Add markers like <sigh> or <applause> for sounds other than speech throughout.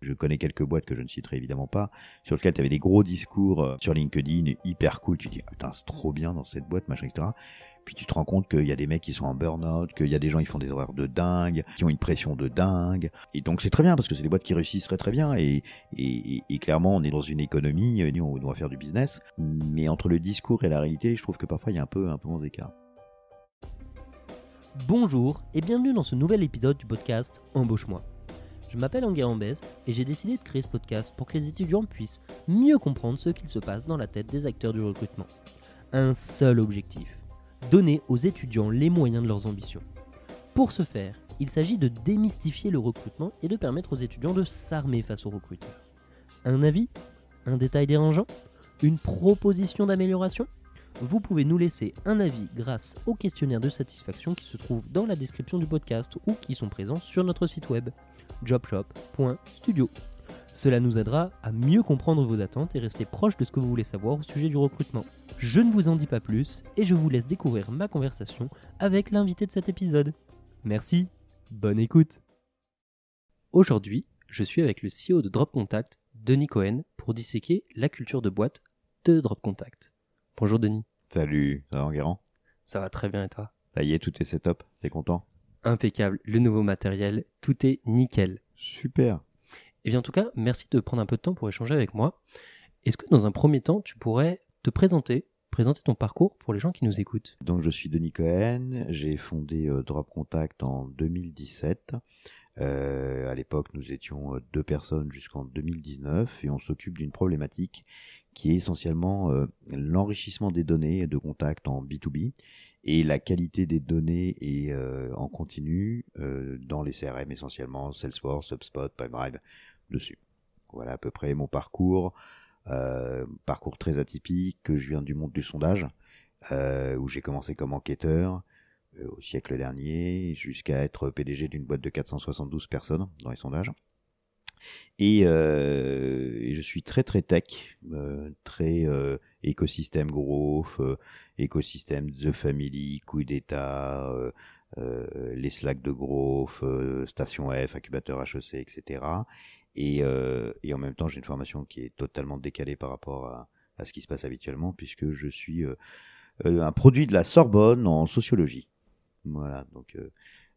Je connais quelques boîtes que je ne citerai évidemment pas, sur lesquelles tu avais des gros discours euh, sur LinkedIn, hyper cool. Tu dis, ah, putain, c'est trop bien dans cette boîte, machin, etc. Puis tu te rends compte qu'il y a des mecs qui sont en burn-out, qu'il y a des gens qui font des horaires de dingue, qui ont une pression de dingue. Et donc c'est très bien parce que c'est des boîtes qui réussissent très très bien. Et, et, et, clairement, on est dans une économie, euh, on doit faire du business. Mais entre le discours et la réalité, je trouve que parfois il y a un peu un peu moins d'écart. Bonjour et bienvenue dans ce nouvel épisode du podcast Embauche-moi. Je m'appelle Enguerrand Best et j'ai décidé de créer ce podcast pour que les étudiants puissent mieux comprendre ce qu'il se passe dans la tête des acteurs du recrutement. Un seul objectif donner aux étudiants les moyens de leurs ambitions. Pour ce faire, il s'agit de démystifier le recrutement et de permettre aux étudiants de s'armer face aux recruteurs. Un avis? Un détail dérangeant? Une proposition d'amélioration? Vous pouvez nous laisser un avis grâce au questionnaire de satisfaction qui se trouve dans la description du podcast ou qui sont présents sur notre site web jobshop.studio. Cela nous aidera à mieux comprendre vos attentes et rester proche de ce que vous voulez savoir au sujet du recrutement. Je ne vous en dis pas plus et je vous laisse découvrir ma conversation avec l'invité de cet épisode. Merci, bonne écoute. Aujourd'hui, je suis avec le CEO de Drop Contact, Denis Cohen, pour disséquer la culture de boîte de Drop Contact. Bonjour Denis. Salut, ça va Enguerrand? Ça va très bien et toi? Ça y est, tout est setup, t'es content? Impeccable, le nouveau matériel, tout est nickel. Super. Et eh bien en tout cas, merci de prendre un peu de temps pour échanger avec moi. Est-ce que dans un premier temps, tu pourrais te présenter présenter ton parcours pour les gens qui nous écoutent? Donc je suis Denis Cohen, j'ai fondé euh, Drop Contact en 2017. Euh, à l'époque, nous étions euh, deux personnes jusqu'en 2019 et on s'occupe d'une problématique qui est essentiellement l'enrichissement des données de contact en B2B et la qualité des données est en continu dans les CRM essentiellement, Salesforce, HubSpot, Pipedrive, dessus. Voilà à peu près mon parcours. Euh, parcours très atypique, que je viens du monde du sondage, euh, où j'ai commencé comme enquêteur euh, au siècle dernier, jusqu'à être PDG d'une boîte de 472 personnes dans les sondages. Et, je suis très très tech, très écosystème growth, écosystème The Family, couille d'État, les Slack de growth, station F, incubateur HEC, etc. Euh, et, en même temps, j'ai une formation qui est totalement décalée par rapport à, ce qui se passe habituellement, puisque je suis euh, euh, un produit de la Sorbonne en sociologie. Voilà, donc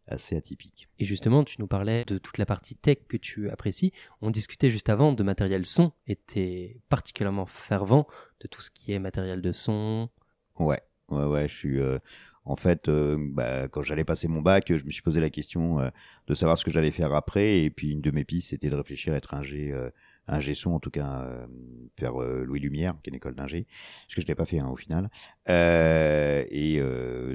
assez atypique. Et justement, tu nous parlais de toute la partie tech que tu apprécies. On discutait juste avant de matériel son, et tu particulièrement fervent de tout ce qui est matériel de son. Ouais, ouais, ouais, je suis en fait, euh, bah, quand j'allais passer mon bac, je me suis posé la question euh, de savoir ce que j'allais faire après. Et puis une de mes pistes, c'était de réfléchir à être euh, un G son, en tout cas faire Louis Lumière, qui est une école d'ingé, ce que je n'ai pas fait hein, au final. et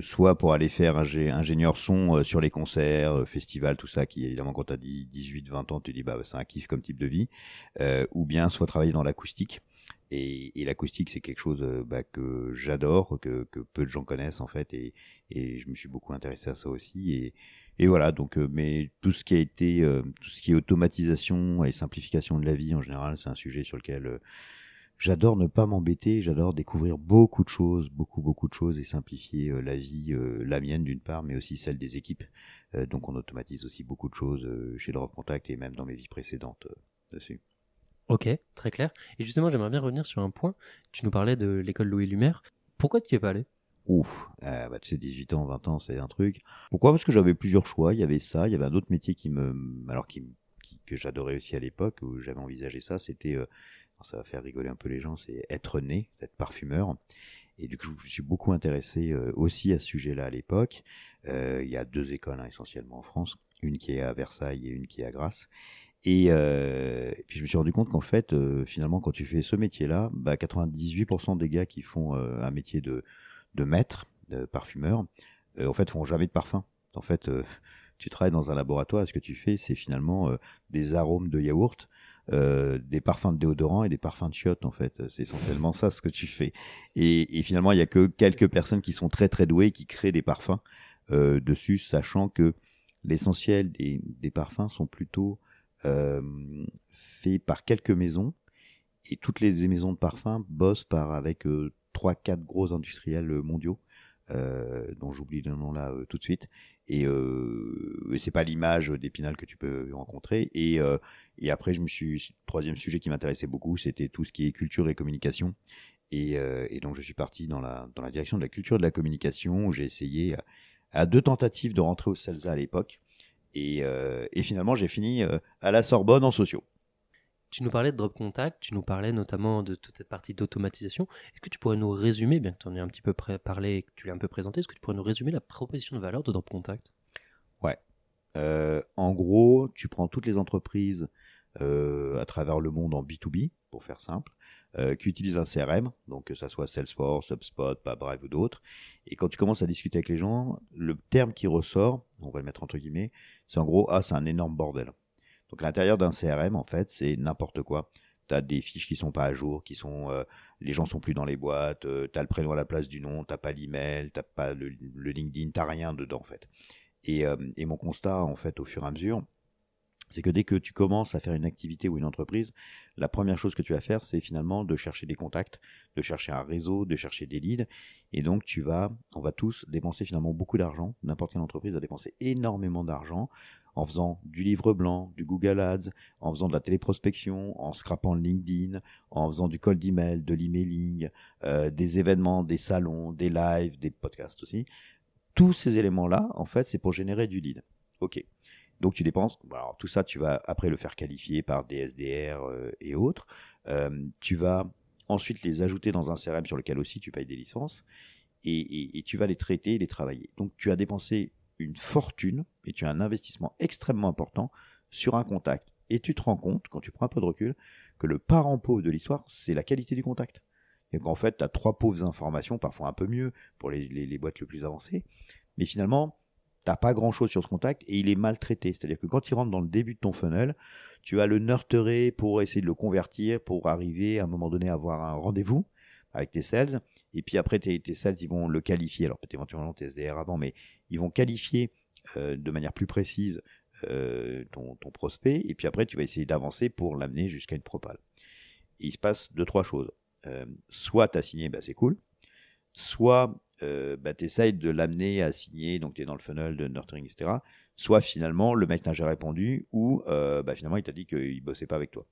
soit pour aller faire ingénieur son sur les concerts, festivals, tout ça, qui évidemment quand tu as 18-20 ans, tu dis bah c'est un kiff comme type de vie. ou bien soit travailler dans l'acoustique. Et, et l'acoustique, c'est quelque chose euh, bah, que j'adore, que, que, peu de gens connaissent en fait, et, et, je me suis beaucoup intéressé à ça aussi. Et, et voilà, donc, euh, mais tout ce qui a été, euh, tout ce qui est automatisation et simplification de la vie en général, c'est un sujet sur lequel j'adore ne pas m'embêter, j'adore découvrir beaucoup de choses, beaucoup beaucoup de choses et simplifier la vie, la mienne d'une part, mais aussi celle des équipes. donc on automatise aussi beaucoup de choses chez Drop Contact et même dans mes vies précédentes dessus. Ok, très clair. Et justement, j'aimerais bien revenir sur un point. Tu nous parlais de l'école Louis Lumière. Pourquoi tu n'y es pas allé? Ouf, euh, bah, tu sais, 18 ans, 20 ans, c'est un truc. Pourquoi? Parce que j'avais plusieurs choix. Il y avait ça, il y avait un autre métier qui me, alors qui, que j'adorais aussi à l'époque où j'avais envisagé ça. C'était, euh, ça va faire rigoler un peu les gens, c'est être né, être parfumeur. Et du coup, je me suis beaucoup intéressé euh, aussi à ce sujet-là à l'époque. Euh, il y a deux écoles hein, essentiellement en France, une qui est à Versailles et une qui est à Grasse. Et, puis je me suis rendu compte qu'en fait, finalement, quand tu fais ce métier-là, bah, 98% des gars qui font un métier de, de maître, de parfumeur, en fait, font jamais de parfum. En fait, <laughs> tu travailles dans un laboratoire, ce que tu fais, c'est finalement des arômes de yaourt, des parfums de déodorant et des parfums de chiottes, en fait. C'est essentiellement ça ce que tu fais. Et, finalement, il y a que quelques personnes qui sont très très douées qui créent des parfums dessus, sachant que l'essentiel des, parfums sont plutôt euh, fait par quelques maisons et toutes les maisons de parfum bossent par avec euh, trois quatre gros industriels mondiaux euh, dont j'oublie le nom là euh, tout de suite. Et, euh, c'est pas l'image d'Épinal que tu peux rencontrer. Et, euh, et après, je me suis troisième sujet qui m'intéressait beaucoup, c'était tout ce qui est culture et communication. Et, et, donc je suis parti dans la dans la direction de la culture et de la communication. J'ai essayé à, deux tentatives de rentrer au CELSA à l'époque. Et, et finalement, j'ai fini à la Sorbonne en sociaux. Tu nous parlais de Drop Contact, tu nous parlais notamment de toute cette partie d'automatisation. Est-ce que tu pourrais nous résumer, bien que tu en aies un petit peu parlé et que tu l'aies un peu présenté, est-ce que tu pourrais nous résumer la proposition de valeur de Drop Contact? Ouais. Euh, en gros, tu prends toutes les entreprises euh, à travers le monde en B2B, pour faire simple, euh, qui utilisent un CRM, donc que ça soit Salesforce, HubSpot, PaBrive ou d'autres. Et quand tu commences à discuter avec les gens, le terme qui ressort, on va le mettre entre guillemets, c'est en gros, ah, c'est un énorme bordel. Donc l'intérieur d'un CRM, en fait, c'est n'importe quoi. Tu as des fiches qui sont pas à jour, qui sont euh, les gens sont plus dans les boîtes, euh, tu le prénom à la place du nom, t'as pas l'email, t'as pas le, le LinkedIn, t'as rien dedans en fait. Et, euh, et mon constat en fait au fur et à mesure, c'est que dès que tu commences à faire une activité ou une entreprise, la première chose que tu vas faire, c'est finalement de chercher des contacts, de chercher un réseau, de chercher des leads. Et donc, tu vas, on va tous dépenser finalement beaucoup d'argent. N'importe quelle entreprise va dépenser énormément d'argent en faisant du livre blanc, du Google Ads, en faisant de la téléprospection, en scrapant LinkedIn, en faisant du cold email, de l'emailing, euh, des événements, des salons, des lives, des podcasts aussi. Tous ces éléments-là, en fait, c'est pour générer du lead. Ok. Donc tu dépenses. Alors tout ça, tu vas après le faire qualifier par des SDR euh, et autres. Euh, tu vas ensuite les ajouter dans un CRM sur lequel aussi tu payes des licences et, et tu vas les traiter et les travailler. Donc tu as dépensé une fortune et tu as un investissement extrêmement important sur un contact. Et tu te rends compte, quand tu prends un peu de recul, que le parent pauvre de l'histoire, c'est la qualité du contact. Et qu'en fait, tu as trois pauvres informations, parfois un peu mieux pour les, les, boîtes les plus avancées. Mais finalement, t'as pas grand chose sur ce contact et il est maltraité. C'est-à-dire que quand il rentre dans le début de ton funnel, tu vas le nurturer pour essayer de le convertir, pour arriver à un moment donné à avoir un rendez-vous avec tes sales. Et puis après, tes, sales, ils vont le qualifier. Alors peut-être éventuellement tes SDR avant, mais ils vont qualifier euh, de manière plus précise euh, ton, prospect. Et puis après, tu vas essayer d'avancer pour l'amener jusqu'à une propale. il se passe deux, trois choses. Euh, soit tu as signé, bah, c'est cool. Soit bah, tu essayes de l'amener à signer, donc tu es dans le funnel de nurturing, etc. Soit finalement, le mec n'a jamais répondu, ou bah, finalement, il t'a dit qu'il bossait pas avec toi.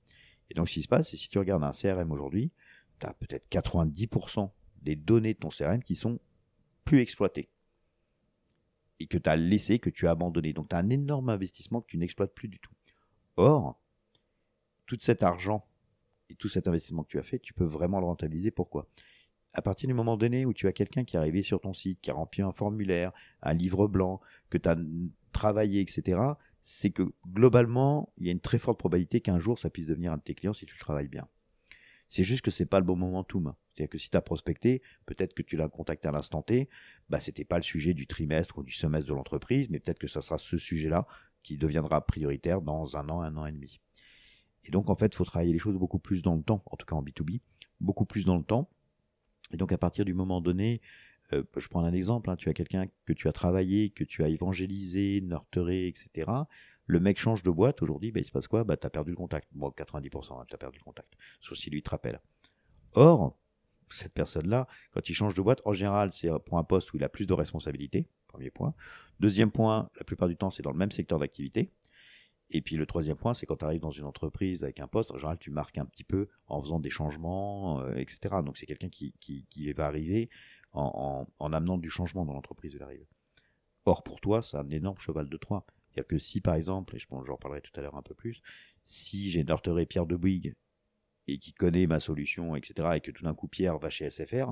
Et donc, ce qui se passe, c'est si tu regardes un CRM aujourd'hui, tu as peut-être 90% des données de ton CRM qui sont plus exploitées. Et que tu as laissé, que tu as abandonné. Donc tu as un énorme investissement que tu n'exploites plus du tout. Or, tout cet argent et tout cet investissement que tu as fait, tu peux vraiment le rentabiliser. Pourquoi? À partir du moment donné où tu as quelqu'un qui est arrivé sur ton site, qui a rempli un formulaire, un livre blanc, que tu as travaillé, etc., c'est que globalement, il y a une très forte probabilité qu'un jour ça puisse devenir un de tes clients si tu travailles bien. C'est juste que c'est pas le bon momentum. C'est-à-dire que si tu as prospecté, peut-être que tu l'as contacté à l'instant T, bah c'était pas le sujet du trimestre ou du semestre de l'entreprise, mais peut-être que ça sera ce sujet-là qui deviendra prioritaire dans un an, un an et demi. Et donc en fait, il faut travailler les choses beaucoup plus dans le temps, en tout cas en B2B, beaucoup plus dans le temps. Et donc à partir du moment donné, euh, je prends un exemple, hein, tu as quelqu'un que tu as travaillé, que tu as évangélisé, nurturé, etc le mec change de boîte aujourd'hui, bah, il se passe quoi? Bah, Tu as perdu le contact. Bon, 90%, tu as perdu le contact. Sauf si lui te rappelle. Or, cette personne-là, quand il change de boîte, en général, c'est pour un poste où il a plus de responsabilités, premier point. Deuxième point, la plupart du temps, c'est dans le même secteur d'activité. Et puis le troisième point, c'est quand tu arrives dans une entreprise avec un poste, en général, tu marques un petit peu en faisant des changements, euh, etc. Donc c'est quelqu'un qui, qui, va arriver en, en, en amenant du changement dans l'entreprise où il arrive. Or, pour toi, c'est un énorme cheval de Troie. C'est-à-dire que si, par exemple, et je pense j'en parlerai tout à l'heure un peu plus, si j'ai Pierre de Bouygues et qui connaît ma solution, etc., et que tout d'un coup Pierre va chez SFR,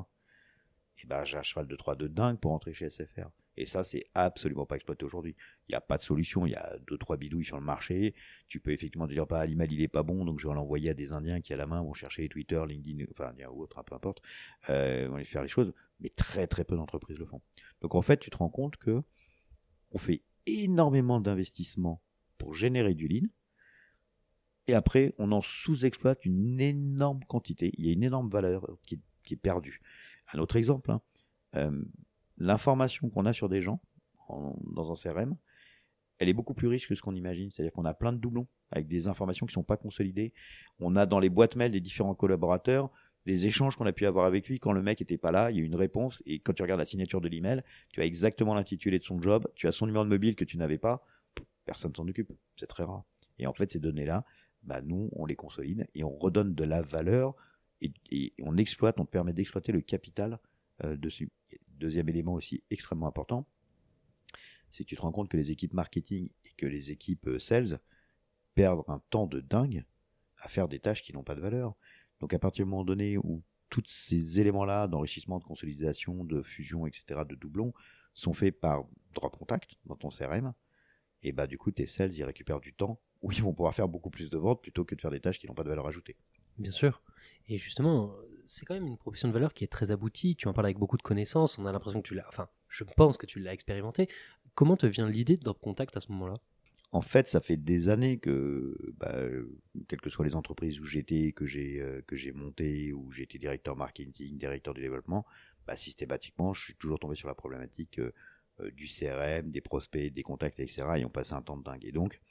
et eh ben j'ai un cheval de 3 de dingue pour entrer chez SFR. Et ça, c'est absolument pas exploité aujourd'hui. Il n'y a pas de solution. Il y a deux, trois bidouilles sur le marché. Tu peux effectivement dire, pas, bah, l'email, il est pas bon, donc je vais l'envoyer à des Indiens qui, à la main, vont chercher Twitter, LinkedIn, enfin, ou autre, peu importe, euh, vont aller faire les choses. Mais très, très peu d'entreprises le font. Donc, en fait, tu te rends compte que on fait énormément d'investissements pour générer du lead. Et après, on en sous-exploite une énorme quantité. Il y a une énorme valeur qui est, perdue. Un autre exemple, hein. euh, l'information qu'on a sur des gens dans un CRM, elle est beaucoup plus riche que ce qu'on imagine. C'est-à-dire qu'on a plein de doublons avec des informations qui ne sont pas consolidées. On a dans les boîtes mail des différents collaborateurs des échanges qu'on a pu avoir avec lui quand le mec était pas là, il y a eu une réponse et quand tu regardes la signature de l'email, tu as exactement l'intitulé de son job, tu as son numéro de mobile que tu n'avais pas, personne s'en occupe, c'est très rare. Et en fait, ces données-là, bah nous, on les consolide et on redonne de la valeur et, on exploite, on permet d'exploiter le capital euh, dessus. Deuxième élément aussi extrêmement important, c'est que tu te rends compte que les équipes marketing et que les équipes euh, sales perdent un temps de dingue à faire des tâches qui n'ont pas de valeur. Donc à partir du moment donné où tous ces éléments-là d'enrichissement, de consolidation, de fusion, etc., de doublons, sont faits par drop contact dans ton CRM, et bah du coup tes sales ils récupèrent du temps où ils vont pouvoir faire beaucoup plus de ventes plutôt que de faire des tâches qui n'ont pas de valeur ajoutée. Bien sûr. Et justement, c'est quand même une proposition de valeur qui est très aboutie. Tu en parles avec beaucoup de connaissances. On a l'impression que tu l'as. Enfin, je pense que tu l'as expérimenté. Comment te vient l'idée de Drop Contact à ce moment-là? En fait, ça fait des années que, bah, quelles que soient les entreprises où j'étais, que j'ai euh, que j'ai monté, où été directeur marketing, directeur du développement, bah, systématiquement, je suis toujours tombé sur la problématique euh, euh, du CRM, des prospects, des contacts, etc. Et on passait un temps de dingue. Et donc,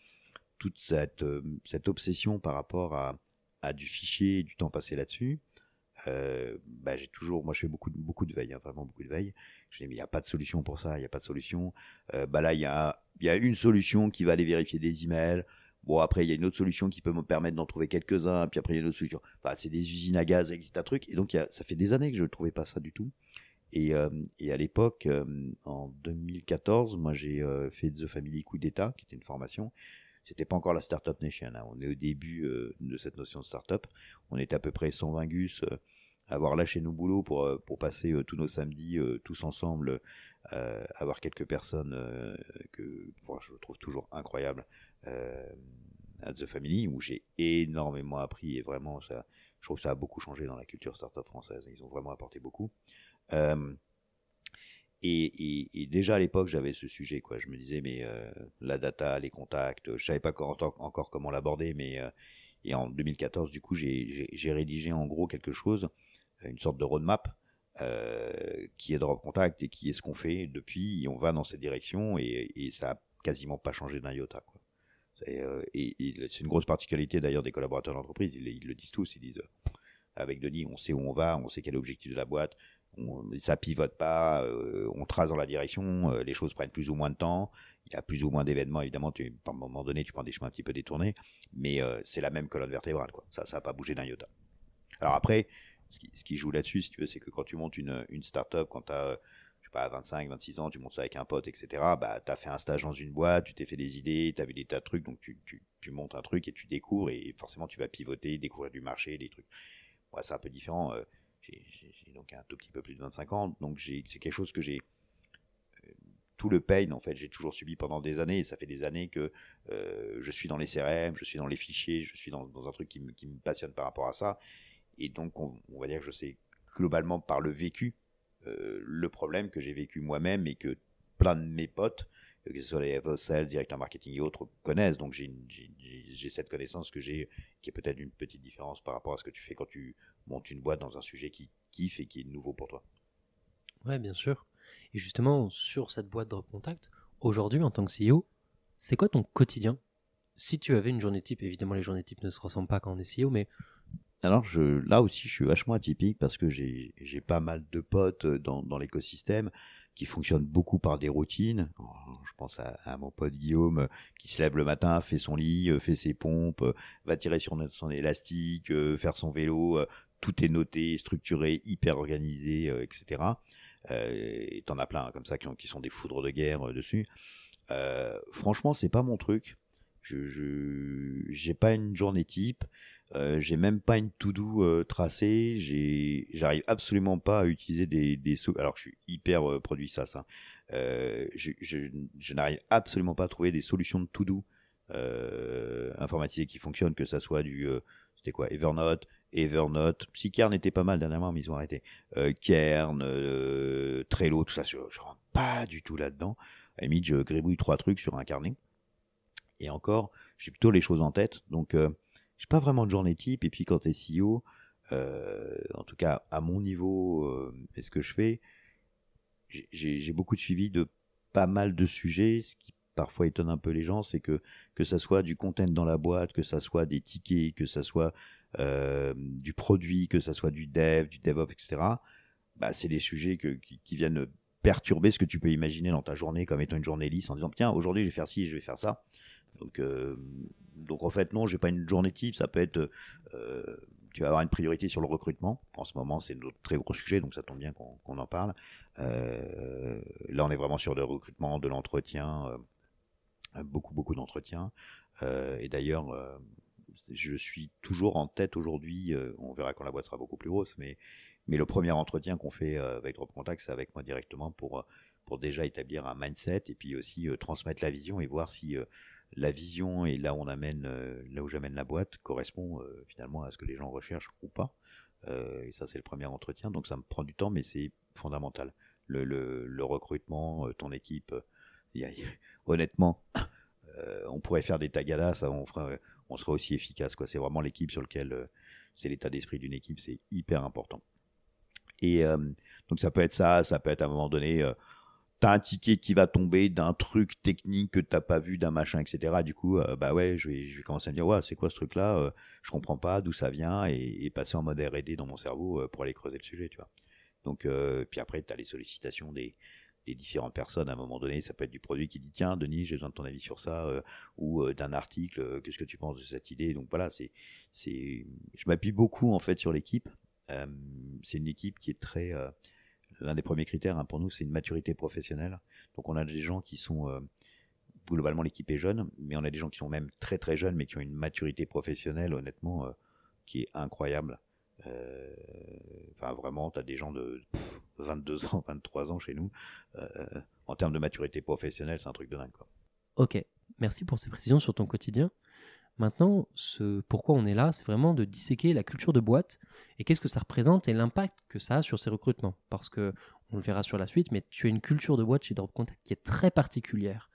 toute cette, cette obsession par rapport à, à du fichier, du temps passé là-dessus, euh, bah, j'ai toujours, moi je fais beaucoup de, beaucoup de veille, hein, vraiment beaucoup de veille. Je dis mais il n'y a pas de solution pour ça, il n'y a pas de solution. Euh, bah là il y a, y a une solution qui va aller vérifier des emails. Bon après il y a une autre solution qui peut me permettre d'en trouver quelques-uns, puis après il y a une autre solution. Enfin, c'est des usines à gaz avec des tas de trucs. Et donc y a, ça fait des années que je ne trouvais pas ça du tout. Et, euh, et à l'époque, en 2014, moi j'ai fait The Family Coup d'État, qui était une formation. C'était pas encore la Startup Nation. Hein. On est au début euh, de cette notion de startup. On est à peu près 120 gus euh, à avoir lâché nos boulots pour, euh, pour passer tous nos samedis tous ensemble, avoir quelques personnes que je trouve toujours incroyables à The Family, où j'ai énormément appris et vraiment, je trouve que ça a beaucoup changé dans la culture startup française. Ils ont vraiment apporté beaucoup. Et, déjà à l'époque, j'avais ce sujet, quoi. Je me disais, mais euh, la data, les contacts, je savais pas encore, comment l'aborder, mais euh, et en 2014, du coup, j'ai rédigé en gros quelque chose, une sorte de roadmap euh, qui est Drop Contact et qui est ce qu'on fait depuis. On va dans cette direction et, ça a quasiment pas changé d'un iota, quoi. Et, c'est une grosse particularité d'ailleurs des collaborateurs d'entreprise. Ils, ils, le disent tous. Ils disent avec Denis, on sait où on va, on sait quel est l'objectif de la boîte, ça pivote pas, euh, on trace dans la direction, euh, les choses prennent plus ou moins de temps, il y a plus ou moins d'événements, évidemment, tu, à un moment donné, tu prends des chemins un petit peu détournés, mais euh, c'est la même colonne vertébrale, quoi. Ça, ça n'a pas bougé d'un iota. Alors après, ce qui, joue là-dessus, si tu veux, c'est que quand tu montes une, une start-up, quand tu as, je sais pas, 25, 26 ans, tu montes ça avec un pote, etc., bah, tu as fait un stage dans une boîte, tu t'es fait des idées, tu as vu des tas de trucs, donc tu, montes un truc et tu découvres, et forcément, tu vas pivoter, découvrir du marché, des trucs. Ouais, c'est un peu différent j'ai donc un tout petit peu plus de 25 ans, donc c'est quelque chose que j'ai euh, tout le pain en fait j'ai toujours subi pendant des années et ça fait des années que euh, je suis dans les CRM, je suis dans les fichiers, je suis dans, un truc qui me, passionne par rapport à ça. Et donc on, va dire que je sais globalement par le vécu euh, le problème que j'ai vécu moi-même et que plein de mes potes que ce soit les sales, directeurs marketing et autres connaissent. Donc j'ai cette connaissance que j'ai qui est peut-être une petite différence par rapport à ce que tu fais quand tu monte une boîte dans un sujet qui kiffe et qui est nouveau pour toi. Ouais, bien sûr. Et justement, sur cette boîte de contact, aujourd'hui, en tant que CEO, c'est quoi ton quotidien? Si tu avais une journée type, évidemment, les journées types ne se ressemblent pas quand on est CEO, mais. Alors, je, là aussi, je suis vachement atypique parce que j'ai pas mal de potes dans, dans l'écosystème qui fonctionnent beaucoup par des routines. Je pense à, mon pote Guillaume qui se lève le matin, fait son lit, fait ses pompes, va tirer sur son élastique, faire son vélo, tout est noté, structuré, hyper organisé, euh, etc. Euh, et t'en as plein comme ça qui, sont des foudres de guerre euh, dessus. franchement, c'est pas mon truc. Je j'ai pas une journée type. j'ai même pas une to-do tracée. j'arrive absolument pas à utiliser des, des alors que je suis hyper produit ça, ça. je, je, n'arrive absolument pas à trouver des solutions de to-do informatisées qui fonctionnent, que ça soit du c'était quoi Evernote, Evernote, Psykern était pas mal dernièrement, mais ils ont arrêté. Euh, Kern, euh, Trello, tout ça, je, je rentre pas du tout là-dedans. À la je gribouille trois trucs sur un carnet. Et encore, j'ai plutôt les choses en tête, donc euh, j'ai pas vraiment de journée type. Et puis quand t'es CEO, euh, en tout cas à mon niveau, euh, et ce que je fais, j'ai beaucoup de suivi de pas mal de sujets, ce qui parfois étonne un peu les gens, c'est que que ça soit du content dans la boîte, que ça soit des tickets, que ça soit euh, du produit, que ça soit du dev, du DevOps, etc. Bah, c'est des sujets que, qui, qui, viennent perturber ce que tu peux imaginer dans ta journée comme étant une journée lisse en disant tiens aujourd'hui je vais faire ci, je vais faire ça. Donc euh, donc en fait non, j'ai pas une journée type, ça peut être euh, tu vas avoir une priorité sur le recrutement. En ce moment, c'est notre très gros sujet, donc ça tombe bien qu'on en parle. Euh, là, on est vraiment sur le recrutement, de l'entretien, euh, beaucoup, beaucoup d'entretien. Euh, et d'ailleurs, euh, je suis toujours en tête aujourd'hui, euh, on verra quand la boîte sera beaucoup plus grosse, mais, mais le premier entretien qu'on fait avec Drop Contact, c'est avec moi directement pour, pour déjà établir un mindset et puis aussi transmettre la vision et voir si la vision et là on amène, euh, là où j'amène la boîte correspond euh, finalement à ce que les gens recherchent ou pas. Euh, et ça, c'est le premier entretien. Donc ça me prend du temps, mais c'est fondamental. Le, recrutement, ton équipe. Honnêtement, <coughs> on pourrait faire des tagadas, ça, on, ferait, on serait aussi efficace. Quoi. C'est vraiment l'équipe sur lequel, c'est l'état d'esprit d'une équipe, c'est hyper important. Et donc ça peut être ça, ça peut être à un moment donné t'as un ticket qui va tomber d'un truc technique que t'as pas vu, d'un machin, etc. Du coup, euh, bah ouais, je vais, je vais commencer à me dire, ouais, c'est quoi ce truc-là euh, Je comprends pas d'où ça vient et, et, passer en mode R&D dans mon cerveau euh, pour aller creuser le sujet, tu vois. Donc, euh, puis après, t'as les sollicitations des, des différentes personnes. À un moment donné, ça peut être du produit qui dit, tiens, Denis, j'ai besoin de ton avis sur ça, euh, ou d'un article, qu'est-ce que tu penses de cette idée? Donc voilà, c'est, c'est, je m'appuie beaucoup en fait sur l'équipe. c'est une équipe qui est très l'un des premiers critères hein, pour nous, c'est une maturité professionnelle. Donc on a des gens qui sont euh, globalement l'équipe est jeune, mais on a des gens qui sont même très très jeunes, mais qui ont une maturité professionnelle, honnêtement, euh, qui est incroyable. Euh, enfin vraiment, tu as des gens de 22 ans, 23 ans chez nous. Euh, en termes de maturité professionnelle, c'est un truc de dingue. Ok, merci pour ces précisions sur ton quotidien. Maintenant, ce pourquoi on est là, c'est vraiment de disséquer la culture de boîte et qu'est-ce que ça représente et l'impact que ça a sur ces recrutements. Parce que on le verra sur la suite, mais tu as une culture de boîte chez Drop Contact qui est très particulière.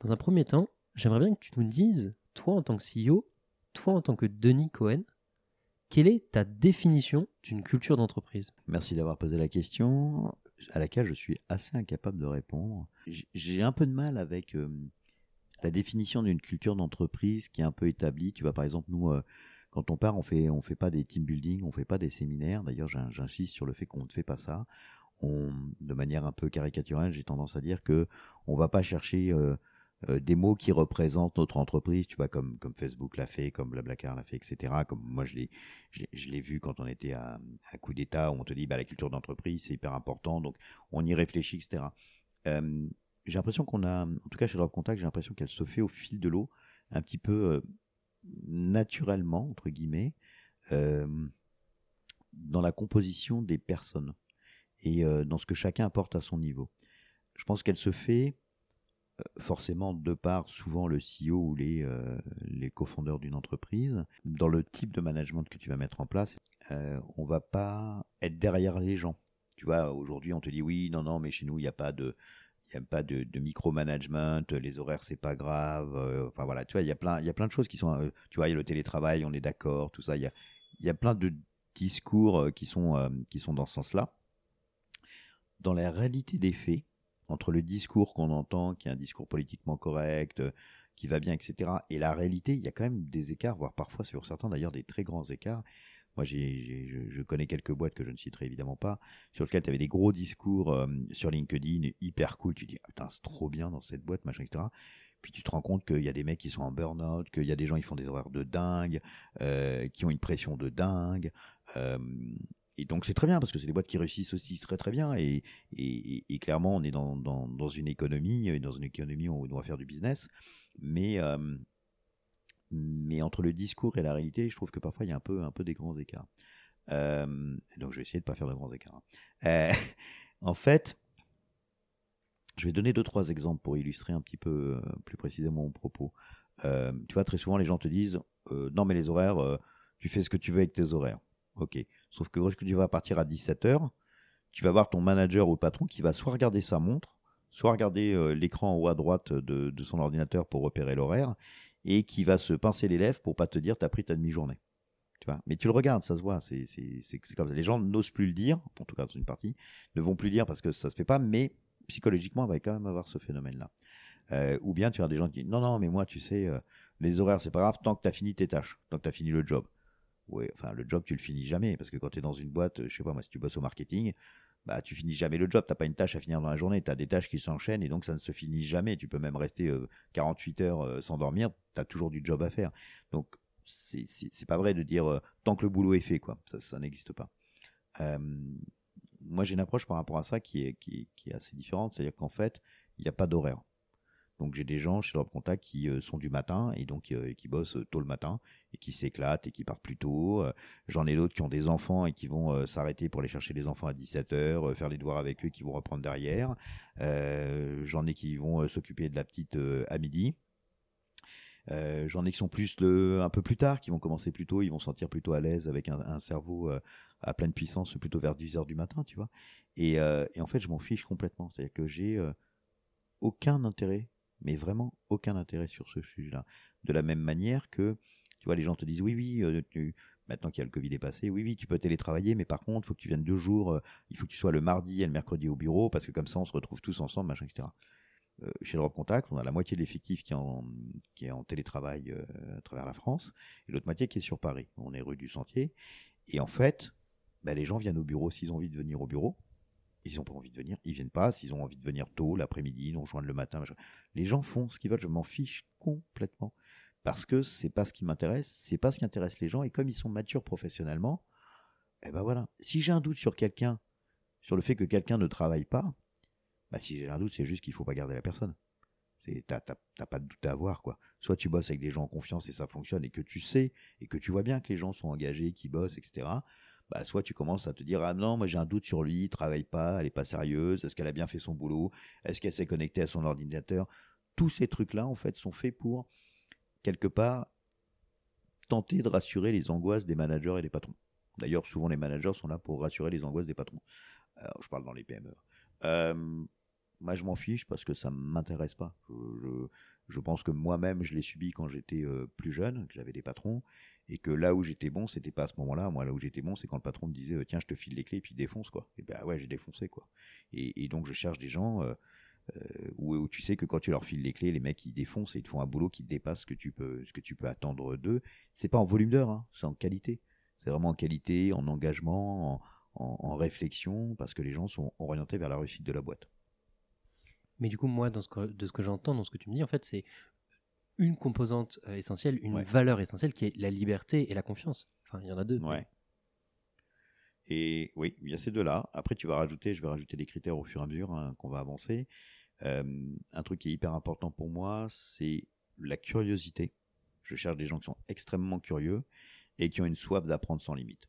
Dans un premier temps, j'aimerais bien que tu nous dises, toi en tant que CEO, toi en tant que Denis Cohen, quelle est ta définition d'une culture d'entreprise? Merci d'avoir posé la question à laquelle je suis assez incapable de répondre. J'ai un peu de mal avec euh, la définition d'une culture d'entreprise qui est un peu établie. Tu vois, par exemple, nous, euh, quand on part, on fait, on fait pas des team building, on fait pas des séminaires. D'ailleurs, j'insiste sur le fait qu'on ne fait pas ça. De manière un peu caricaturale, j'ai tendance à dire que on va pas chercher euh, euh, des mots qui représentent notre entreprise, tu vois, comme comme Facebook l'a fait, comme Blablacar l'a fait, etc. Comme moi, je l'ai, je l'ai vu quand on était à, à coup d'État, où on te dit, bah la culture d'entreprise, c'est hyper important, donc on y réfléchit, etc. J'ai l'impression qu'on a, en tout cas chez Drop Contact, j'ai l'impression qu'elle se fait au fil de l'eau, un petit peu euh, naturellement, entre guillemets, dans la composition des personnes et euh, dans ce que chacun apporte à son niveau. Je pense qu'elle se fait forcément de par souvent le CEO ou les, euh, les cofondeurs d'une entreprise. Dans le type de management que tu vas mettre en place, on va pas être derrière les gens. Tu vois, aujourd'hui, on te dit oui, non, non, mais chez nous, il n'y a pas de, il n'y a pas de, micromanagement, les horaires c'est pas grave. Euh, enfin voilà, tu vois, il y a plein, il y a plein de choses qui sont, euh, tu vois, il y a le télétravail, on est d'accord, tout ça. Il y a, y a plein de discours euh, qui sont, euh, qui sont dans ce sens-là. Dans la réalité des faits, entre le discours qu'on entend, qui est un discours politiquement correct, euh, qui va bien, etc., et la réalité, il y a quand même des écarts, voire parfois sur certains d'ailleurs des très grands écarts. Moi, je, connais quelques boîtes que je ne citerai évidemment pas, sur lesquelles tu avais des gros discours euh, sur LinkedIn, hyper cool. Tu dis, ah, putain, c'est trop bien dans cette boîte, machin, etc. Puis tu te rends compte qu'il y a des mecs qui sont en burn-out, qu'il y a des gens qui font des horaires de dingue, euh, qui ont une pression de dingue. Euh, et donc c'est très bien parce que c'est des boîtes qui réussissent aussi très très bien et, clairement on est dans, une économie, dans une économie où on doit faire du business, mais euh, mais entre le discours et la réalité, je trouve que parfois il y a un peu, un peu des grands écarts. Euh, donc je vais essayer de pas faire de grands écarts. Euh, <laughs> en fait, je vais donner deux trois exemples pour illustrer un petit peu plus précisément mon propos. Tu vois, très souvent les gens te disent non mais les horaires, tu fais ce que tu veux avec tes horaires. Ok. Sauf que lorsque tu vas partir à 17 heures, tu vas voir ton manager ou patron qui va soit regarder sa montre, soit regarder l'écran en haut à droite de, de son ordinateur pour repérer l'horaire, et qui va se pincer les lèvres pour pas te dire t'as pris ta demi-journée. Tu vois? Mais tu le regardes, ça se voit. C'est comme ça. Les gens n'osent plus le dire, en tout cas dans une partie, ne vont plus le dire parce que ça se fait pas, mais psychologiquement, on va quand même avoir ce phénomène-là. Euh, ou bien tu as des gens qui disent non, non, mais moi, tu sais, euh, les horaires, c'est pas grave tant que tu as fini tes tâches, tant que tu as fini le job. Enfin, le job, tu le finis jamais parce que quand tu es dans une boîte, je sais pas, moi, si tu bosses au marketing, bah, tu finis jamais le job. T'as pas une tâche à finir dans la journée. Tu as des tâches qui s'enchaînent et donc ça ne se finit jamais. Tu peux même rester 48 euh, heures sans dormir. Tu as toujours du job à faire. Donc, c'est pas vrai de dire tant que le boulot est fait, quoi. Ça, n'existe pas. moi, j'ai une approche par rapport à ça qui est, qui est assez différente. C'est-à-dire qu'en fait, il n'y a pas d'horaire. Donc j'ai des gens chez Drop Contact qui euh, sont du matin et donc euh, qui bossent tôt le matin et qui s'éclatent et qui partent plus tôt. Euh, j'en ai d'autres qui ont des enfants et qui vont s'arrêter pour aller chercher les enfants à 17h, faire les devoirs avec eux, qui vont reprendre derrière. J'en ai qui vont s'occuper de la petite à midi. J'en ai qui sont plus le, un peu plus tard, qui vont commencer plus tôt, ils vont sentir plutôt à l'aise avec un, cerveau à pleine puissance plutôt vers 10h du matin, tu vois. Et en fait, je m'en fiche complètement. C'est-à-dire que j'ai aucun intérêt mais vraiment aucun intérêt sur ce sujet-là. De la même manière que, tu vois, les gens te disent oui, oui, euh, maintenant qu'il y a le Covid est oui, oui, tu peux télétravailler, mais par contre, il faut que tu viennes deux jours, euh, il faut que tu sois le mardi et le mercredi au bureau, parce que comme ça, on se retrouve tous ensemble, machin, etc. Euh, chez Drop Contact, on a la moitié de l'effectif qui, est en, qui est en télétravail à travers la France, et l'autre moitié qui est sur Paris. On est rue du Sentier. Et en fait, bah, les gens viennent au bureau s'ils ont envie de venir au bureau. Ils n'ont pas envie de venir, ils viennent pas. S'ils ont envie de venir tôt, l'après-midi, nous rejoindre le matin, les gens font ce qu'ils veulent. Je m'en fiche complètement parce que c'est pas ce qui m'intéresse, c'est pas ce qui intéresse les gens. Et comme ils sont matures professionnellement, eh ben voilà. Si j'ai un doute sur quelqu'un, sur le fait que quelqu'un ne travaille pas, bah si j'ai un doute, c'est juste qu'il faut pas garder la personne. T'as pas de doute à avoir, quoi. Soit tu bosses avec des gens en confiance et ça fonctionne et que tu sais et que tu vois bien que les gens sont engagés, qui bossent, etc bah, soit tu commences à te dire ah non moi j'ai un doute sur lui, il travaille pas, elle est pas sérieuse, est-ce qu'elle a bien fait son boulot, est-ce qu'elle s'est connectée à son ordinateur? Tous ces trucs-là en fait sont faits pour quelque part tenter de rassurer les angoisses des managers et des patrons. D'ailleurs souvent les managers sont là pour rassurer les angoisses des patrons. Je parle dans les PME. Euh, moi je m'en fiche parce que ça m'intéresse pas. je, je pense que moi-même, je l'ai subi quand j'étais euh, plus jeune, que j'avais des patrons, et que là où j'étais bon, c'était pas à ce moment-là. Moi, là où j'étais bon, c'est quand le patron me disait euh, tiens, je te file les clés, puis défonce quoi. Et ben ouais, j'ai défoncé quoi. Et, donc je cherche des gens euh, où, tu sais que quand tu leur files les clés, les mecs ils défoncent et ils te font un boulot qui dépasse ce que tu peux, ce que tu peux attendre d'eux. C'est pas en volume d'heure, hein, c'est en qualité. C'est vraiment en qualité, en engagement, en, réflexion, parce que les gens sont orientés vers la réussite de la boîte. Mais du coup, moi, de ce que j'entends, dans ce que tu me dis, en fait, c'est une composante euh, essentielle, une valeur essentielle qui est la liberté et la confiance. Enfin, il y en a deux. Ouais. Et oui, il y a ces deux-là. Après, tu vas rajouter, je vais rajouter des critères au fur et à mesure hein, qu'on va avancer. Euh, un truc qui est hyper important pour moi, c'est la curiosité. Je cherche des gens qui sont extrêmement curieux et qui ont une soif d'apprendre sans limite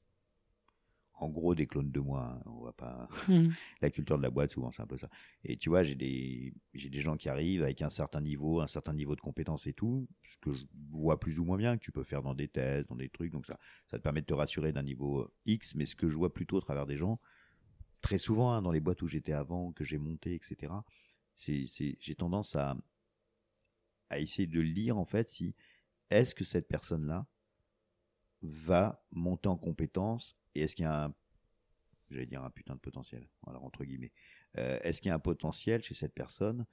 en gros des clones de moi. Hein. On va pas hmm. <laughs> la culture de la boîte souvent c'est un peu ça. Et tu vois, j'ai des j'ai des gens qui arrivent avec un certain niveau, un certain niveau de compétence et tout, ce que je vois plus ou moins bien que tu peux faire dans des thèses, dans des trucs. Donc ça ça te permet de te rassurer d'un niveau euh, X, mais ce que je vois plutôt à travers des gens très souvent hein, dans les boîtes où j'étais avant, que j'ai monté, etc. C'est j'ai tendance à à essayer de lire en fait si est-ce que cette personne là va monter en compétence et est-ce qu'il y a un j'allais dire un putain de potentiel alors entre guillemets. Euh, est-ce qu'il y a un potentiel chez cette personne?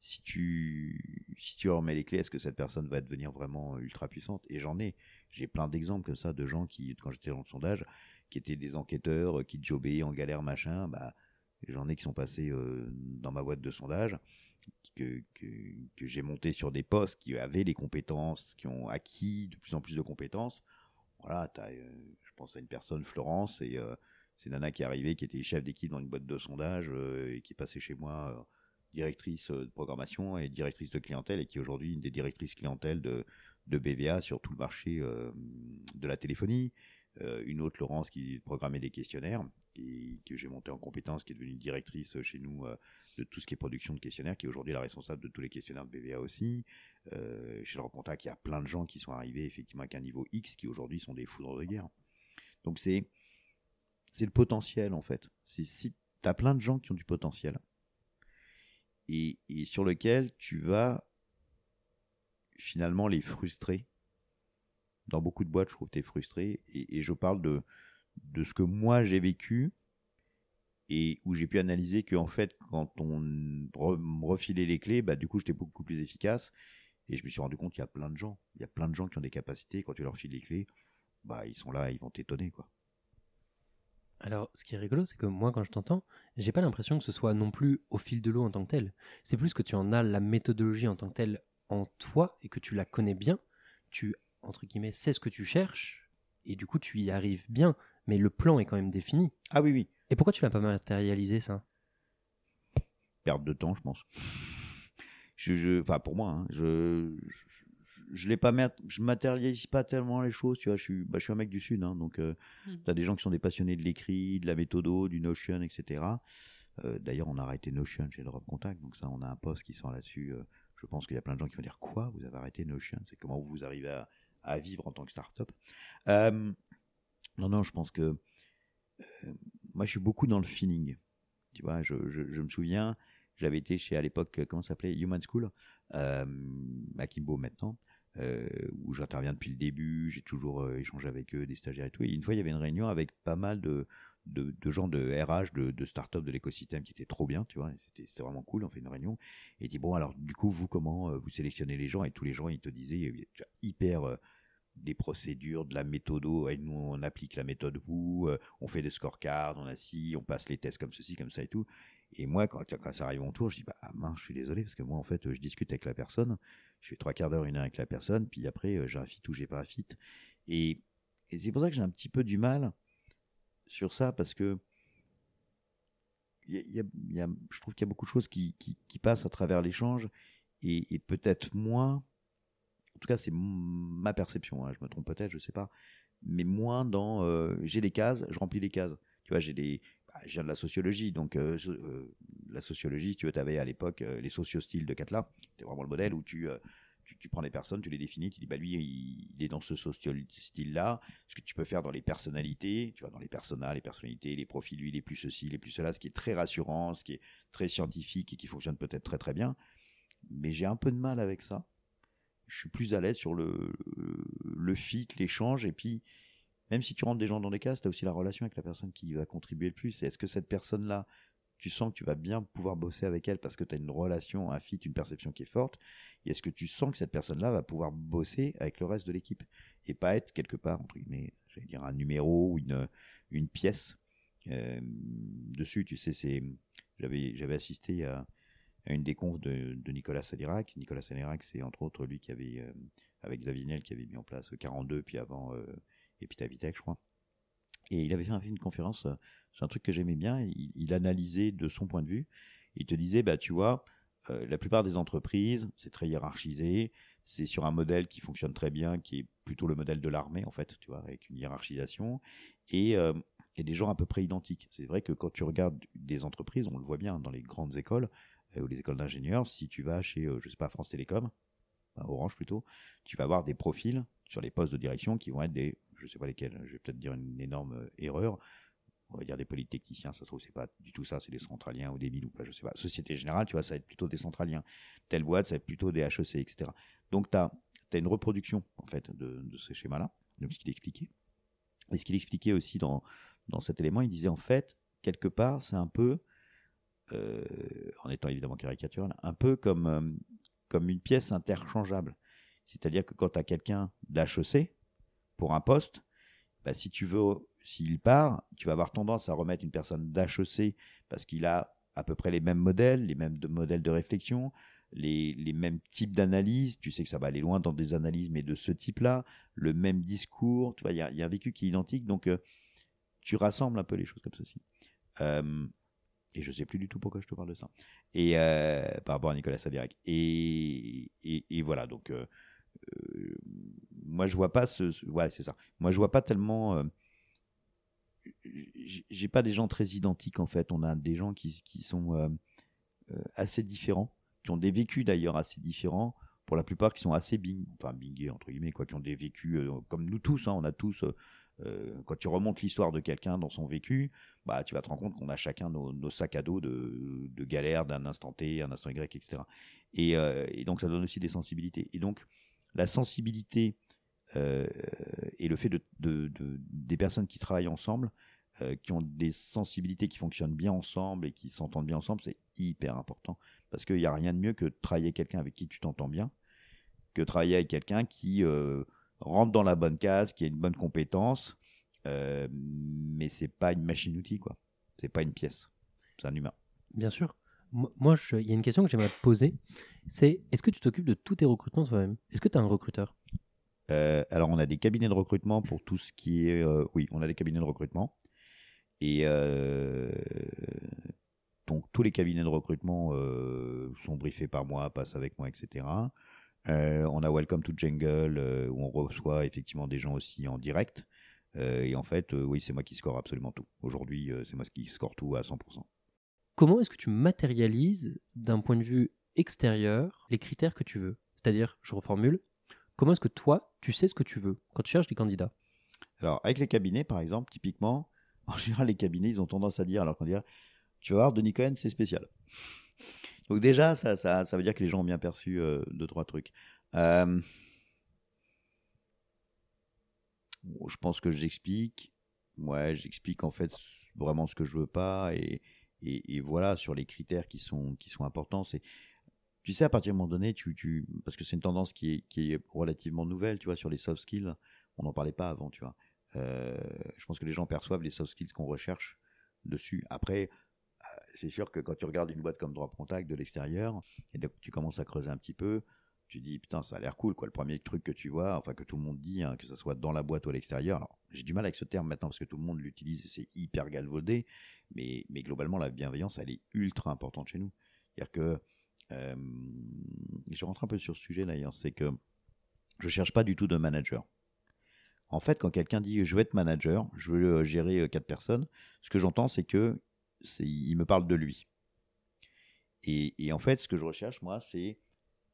Si tu si tu remets les clés est-ce que cette personne va devenir vraiment ultra puissante? Et j'en ai. J'ai plein d'exemples comme ça de gens qui quand j'étais dans le sondage qui étaient des enquêteurs qui jobaient en galère machin bah j'en ai qui sont passés euh, dans ma boîte de sondage que, que, que j'ai monté sur des postes qui avaient les compétences qui ont acquis de plus en plus de compétences voilà, euh, je pense à une personne, Florence, et euh, c'est Nana qui est arrivée, qui était chef d'équipe dans une boîte de sondage euh, et qui est passée chez moi directrice de programmation et directrice de clientèle et qui est aujourd'hui une des directrices clientèle de, de BVA sur tout le marché de la téléphonie. Une autre, Laurence, qui programmait des questionnaires et que j'ai monté en compétence, qui est devenue directrice chez nous de tout ce qui est production de questionnaires, qui est aujourd'hui la responsable de tous les questionnaires de BVA aussi. Euh, chez le Contact, il y a plein de gens qui sont arrivés effectivement avec un niveau X qui aujourd'hui sont des foudres de guerre. Donc c'est c'est le potentiel en fait. Si tu as plein de gens qui ont du potentiel et, et sur lequel tu vas finalement les frustrer. Dans beaucoup de boîtes, je trouve que tu es frustré et, je parle de, de ce que moi j'ai vécu et où j'ai pu analyser qu'en fait, quand on me refilait les clés, bah, du coup, j'étais beaucoup plus efficace. Et je me suis rendu compte qu'il y a plein de gens, il y a plein de gens qui ont des capacités. Quand tu leur files les clés, bah, ils sont là, ils vont t'étonner, quoi. Alors, ce qui est rigolo, c'est que moi, quand je t'entends, j'ai pas l'impression que ce soit non plus au fil de l'eau en tant que tel. C'est plus que tu en as la méthodologie en tant que telle en toi et que tu la connais bien. Tu, entre guillemets, sais ce que tu cherches et du coup, tu y arrives bien. Mais le plan est quand même défini. Ah oui, oui. Et pourquoi tu l'as pas matérialisé, ça? Perte de temps, je pense. je, je, enfin, pour moi, hein, je, je l'ai pas je matérialise pas tellement les choses tu vois je suis bah, je suis un mec du sud hein, donc euh, hmm. tu as des gens qui sont des passionnés de l'écrit de la méthodo du Notion etc euh, d'ailleurs on a arrêté Notion chez Drop Contact donc ça on a un poste qui sort là-dessus euh, je pense qu'il y a plein de gens qui vont dire quoi? Vous avez arrêté Notion? C'est comment vous arrivez à, à, vivre en tant que start-up non non je pense que moi je suis beaucoup dans le feeling tu vois je, me souviens j'avais été chez à l'époque comment ça s'appelait? Human School à Kimbo maintenant euh, où j'interviens depuis le début, j'ai toujours euh, échangé avec eux, des stagiaires et tout. Et une fois, il y avait une réunion avec pas mal de, de, gens de RH, de, de start-up de l'écosystème qui était trop bien, tu vois. C'était vraiment cool. On fait une réunion et dit bon alors du coup vous comment euh, vous sélectionnez les gens? Et tous les gens ils te disaient hyper des procédures, de la méthode, et nous on applique la méthode vous, on fait des scorecards, on a on passe les tests comme ceci, comme ça et tout. Et moi, quand, ça arrive mon tour, je dis, bah mince, je suis désolé, parce que moi, en fait, je discute avec la personne, je fais trois quarts d'heure, une heure avec la personne, puis après, euh, j'ai un fit ou j'ai pas un fit. Et, c'est pour ça que j'ai un petit peu du mal sur ça, parce que y y a, je trouve qu'il y a beaucoup de choses qui, passent à travers l'échange, et peut-être moins, en tout cas, c'est ma perception, hein, je me trompe peut-être, je sais pas, mais moins dans, euh, j'ai les cases, je remplis les cases. Tu vois, j'ai des, bah, je viens de la sociologie, donc euh, euh, la sociologie, tu avais à l'époque les sociostyles de Catla, c'était vraiment le modèle où tu, tu, prends les personnes, tu les définis, tu dis bah lui il, est dans ce socio-style-là, ce que tu peux faire dans les personnalités, tu vois, dans les personas, les personnalités, les profils, lui il est plus ceci, il est plus cela, ce qui est très rassurant, ce qui est très scientifique et qui fonctionne peut-être très très bien, mais j'ai un peu de mal avec ça. Je suis plus à l'aise sur le, le fit, l'échange, et puis même si tu rentres des gens dans des cases, tu as aussi la relation avec la personne qui va contribuer le plus. Est-ce que cette personne-là, tu sens que tu vas bien pouvoir bosser avec elle parce que tu as une relation, un fit, une perception qui est forte Et est-ce que tu sens que cette personne-là va pouvoir bosser avec le reste de l'équipe et pas être quelque part, entre guillemets, j'allais dire un numéro ou une, pièce euh, dessus Tu sais, c'est j'avais j'avais assisté à, une des confs de, Nicolas Sadirac. Nicolas Sadirac, c'est entre autres lui qui avait, euh, avec Xavier Niel, qui avait mis en place 42, puis avant... Euh, Epitavitech, je crois. Et il avait fait une conférence, euh, c'est un truc que j'aimais bien, il, analysait de son point de vue, il te disait, bah tu vois, euh, la plupart des entreprises, c'est très hiérarchisé, c'est sur un modèle qui fonctionne très bien, qui est plutôt le modèle de l'armée en fait, tu vois, avec une hiérarchisation, et, euh, et des gens à peu près identiques. C'est vrai que quand tu regardes des entreprises, on le voit bien dans les grandes écoles, ou les écoles d'ingénieurs, si tu vas chez, je sais pas, France Télécom, Orange plutôt, tu vas avoir des profils sur les postes de direction qui vont être des je sais pas lesquels, je vais peut-être dire une énorme euh, erreur. On va dire des polytechniciens, ça se trouve, c'est pas du tout ça, c'est des centraliens ou des mille ou pas, je sais pas. Société Générale, tu vois, ça va être plutôt des centraliens. Telle boîte, ça va être plutôt des HEC, etc. Donc, tu as, une reproduction, en fait, de, de ce schéma-là, de ce qu'il expliquait. Et ce qu'il expliquait aussi dans, dans cet élément, il disait, en fait, quelque part, c'est un peu, euh, en étant évidemment caricatural, un peu comme, euh, comme une pièce interchangeable. C'est-à-dire que quand tu as quelqu'un d'HEC, pour un poste, bah, si tu veux, s'il part, tu vas avoir tendance à remettre une personne d'HEC parce qu'il a à peu près les mêmes modèles, les mêmes modèles de réflexion, les, les mêmes types d'analyse. Tu sais que ça va aller loin dans des analyses, mais de ce type-là, le même discours. Tu vois, il y a, un vécu qui est identique, donc euh, tu rassembles un peu les choses comme ceci. Euh, et je sais plus du tout pourquoi je te parle de ça. Et euh, par rapport à Nicolas Sadirac. Et, et, voilà, donc euh, euh, moi je vois pas ce, ouais c'est ça moi je vois pas tellement j'ai pas des gens très identiques en fait on a des gens qui, qui sont assez différents qui ont des vécus d'ailleurs assez différents pour la plupart qui sont assez bing enfin bingés entre guillemets quoi qui ont des vécus comme nous tous hein, on a tous quand tu remontes l'histoire de quelqu'un dans son vécu, bah, tu vas te rendre compte qu'on a chacun nos, sacs à dos de, de galère d'un instant T, un instant Y, etc. Et, et, donc ça donne aussi des sensibilités. Et donc, la sensibilité euh, et le fait de, des personnes qui travaillent ensemble euh, qui ont des sensibilités qui fonctionnent bien ensemble et qui s'entendent bien ensemble, c'est hyper important. Parce qu'il n'y a rien de mieux que de travailler avec quelqu'un avec qui tu t'entends bien, que travailler avec quelqu'un qui euh, rentre dans la bonne case, qui a une bonne compétence, euh, mais c'est pas une machine-outil, quoi. C'est pas une pièce. C'est un humain. Bien sûr. Moi, il y a une question que j'aimerais te poser. C'est est-ce que tu t'occupes de tous tes recrutements toi-même? Est-ce que tu as un recruteur? Euh, Alors, on a des cabinets de recrutement pour tout ce qui est. Euh, oui, on a des cabinets de recrutement. Et euh, donc, tous les cabinets de recrutement sont briefés par moi, passent avec moi, etc. on a Welcome to Jungle, où on reçoit effectivement des gens aussi en direct. et en fait, oui, c'est moi qui score absolument tout. Aujourd'hui, c'est moi qui score tout à 100%. Comment est-ce que tu matérialises d'un point de vue extérieur les critères que tu veux? C'est-à-dire, je reformule, comment est-ce que toi, tu sais ce que tu veux quand tu cherches des candidats? Alors, avec les cabinets, par exemple, typiquement, <laughs> en général, les cabinets, ils ont tendance à dire, alors qu'on dit, tu vas voir, Denis Cohen, c'est spécial. Donc déjà, ça, ça, ça, veut dire que les gens ont bien perçu euh, deux, trois trucs. Euh, je pense que j'explique. Ouais, j'explique en fait vraiment ce que je veux pas et, et, voilà, sur les critères qui sont, qui sont importants, c'est. Tu sais, à partir d'un moment donné, tu, tu, parce que c'est une tendance qui est, qui est relativement nouvelle, tu vois, sur les soft skills, on n'en parlait pas avant, tu vois. Euh, je pense que les gens perçoivent les soft skills qu'on recherche dessus. Après, c'est sûr que quand tu regardes une boîte comme Drop Contact de l'extérieur, et donc tu commences à creuser un petit peu, tu dis putain ça a l'air cool quoi. Le premier truc que tu vois enfin que tout le monde dit hein, que ça soit dans la boîte ou à l'extérieur. Alors j'ai du mal avec ce terme maintenant parce que tout le monde l'utilise c'est hyper galvaudé mais mais globalement la bienveillance elle est ultra importante chez nous. C'est à dire que euh, je rentre un peu sur ce sujet d'ailleurs c'est que je cherche pas du tout de manager. En fait quand quelqu'un dit je veux être manager je veux euh, gérer euh, quatre personnes ce que j'entends c'est que il me parle de lui et, en fait ce que je recherche moi c'est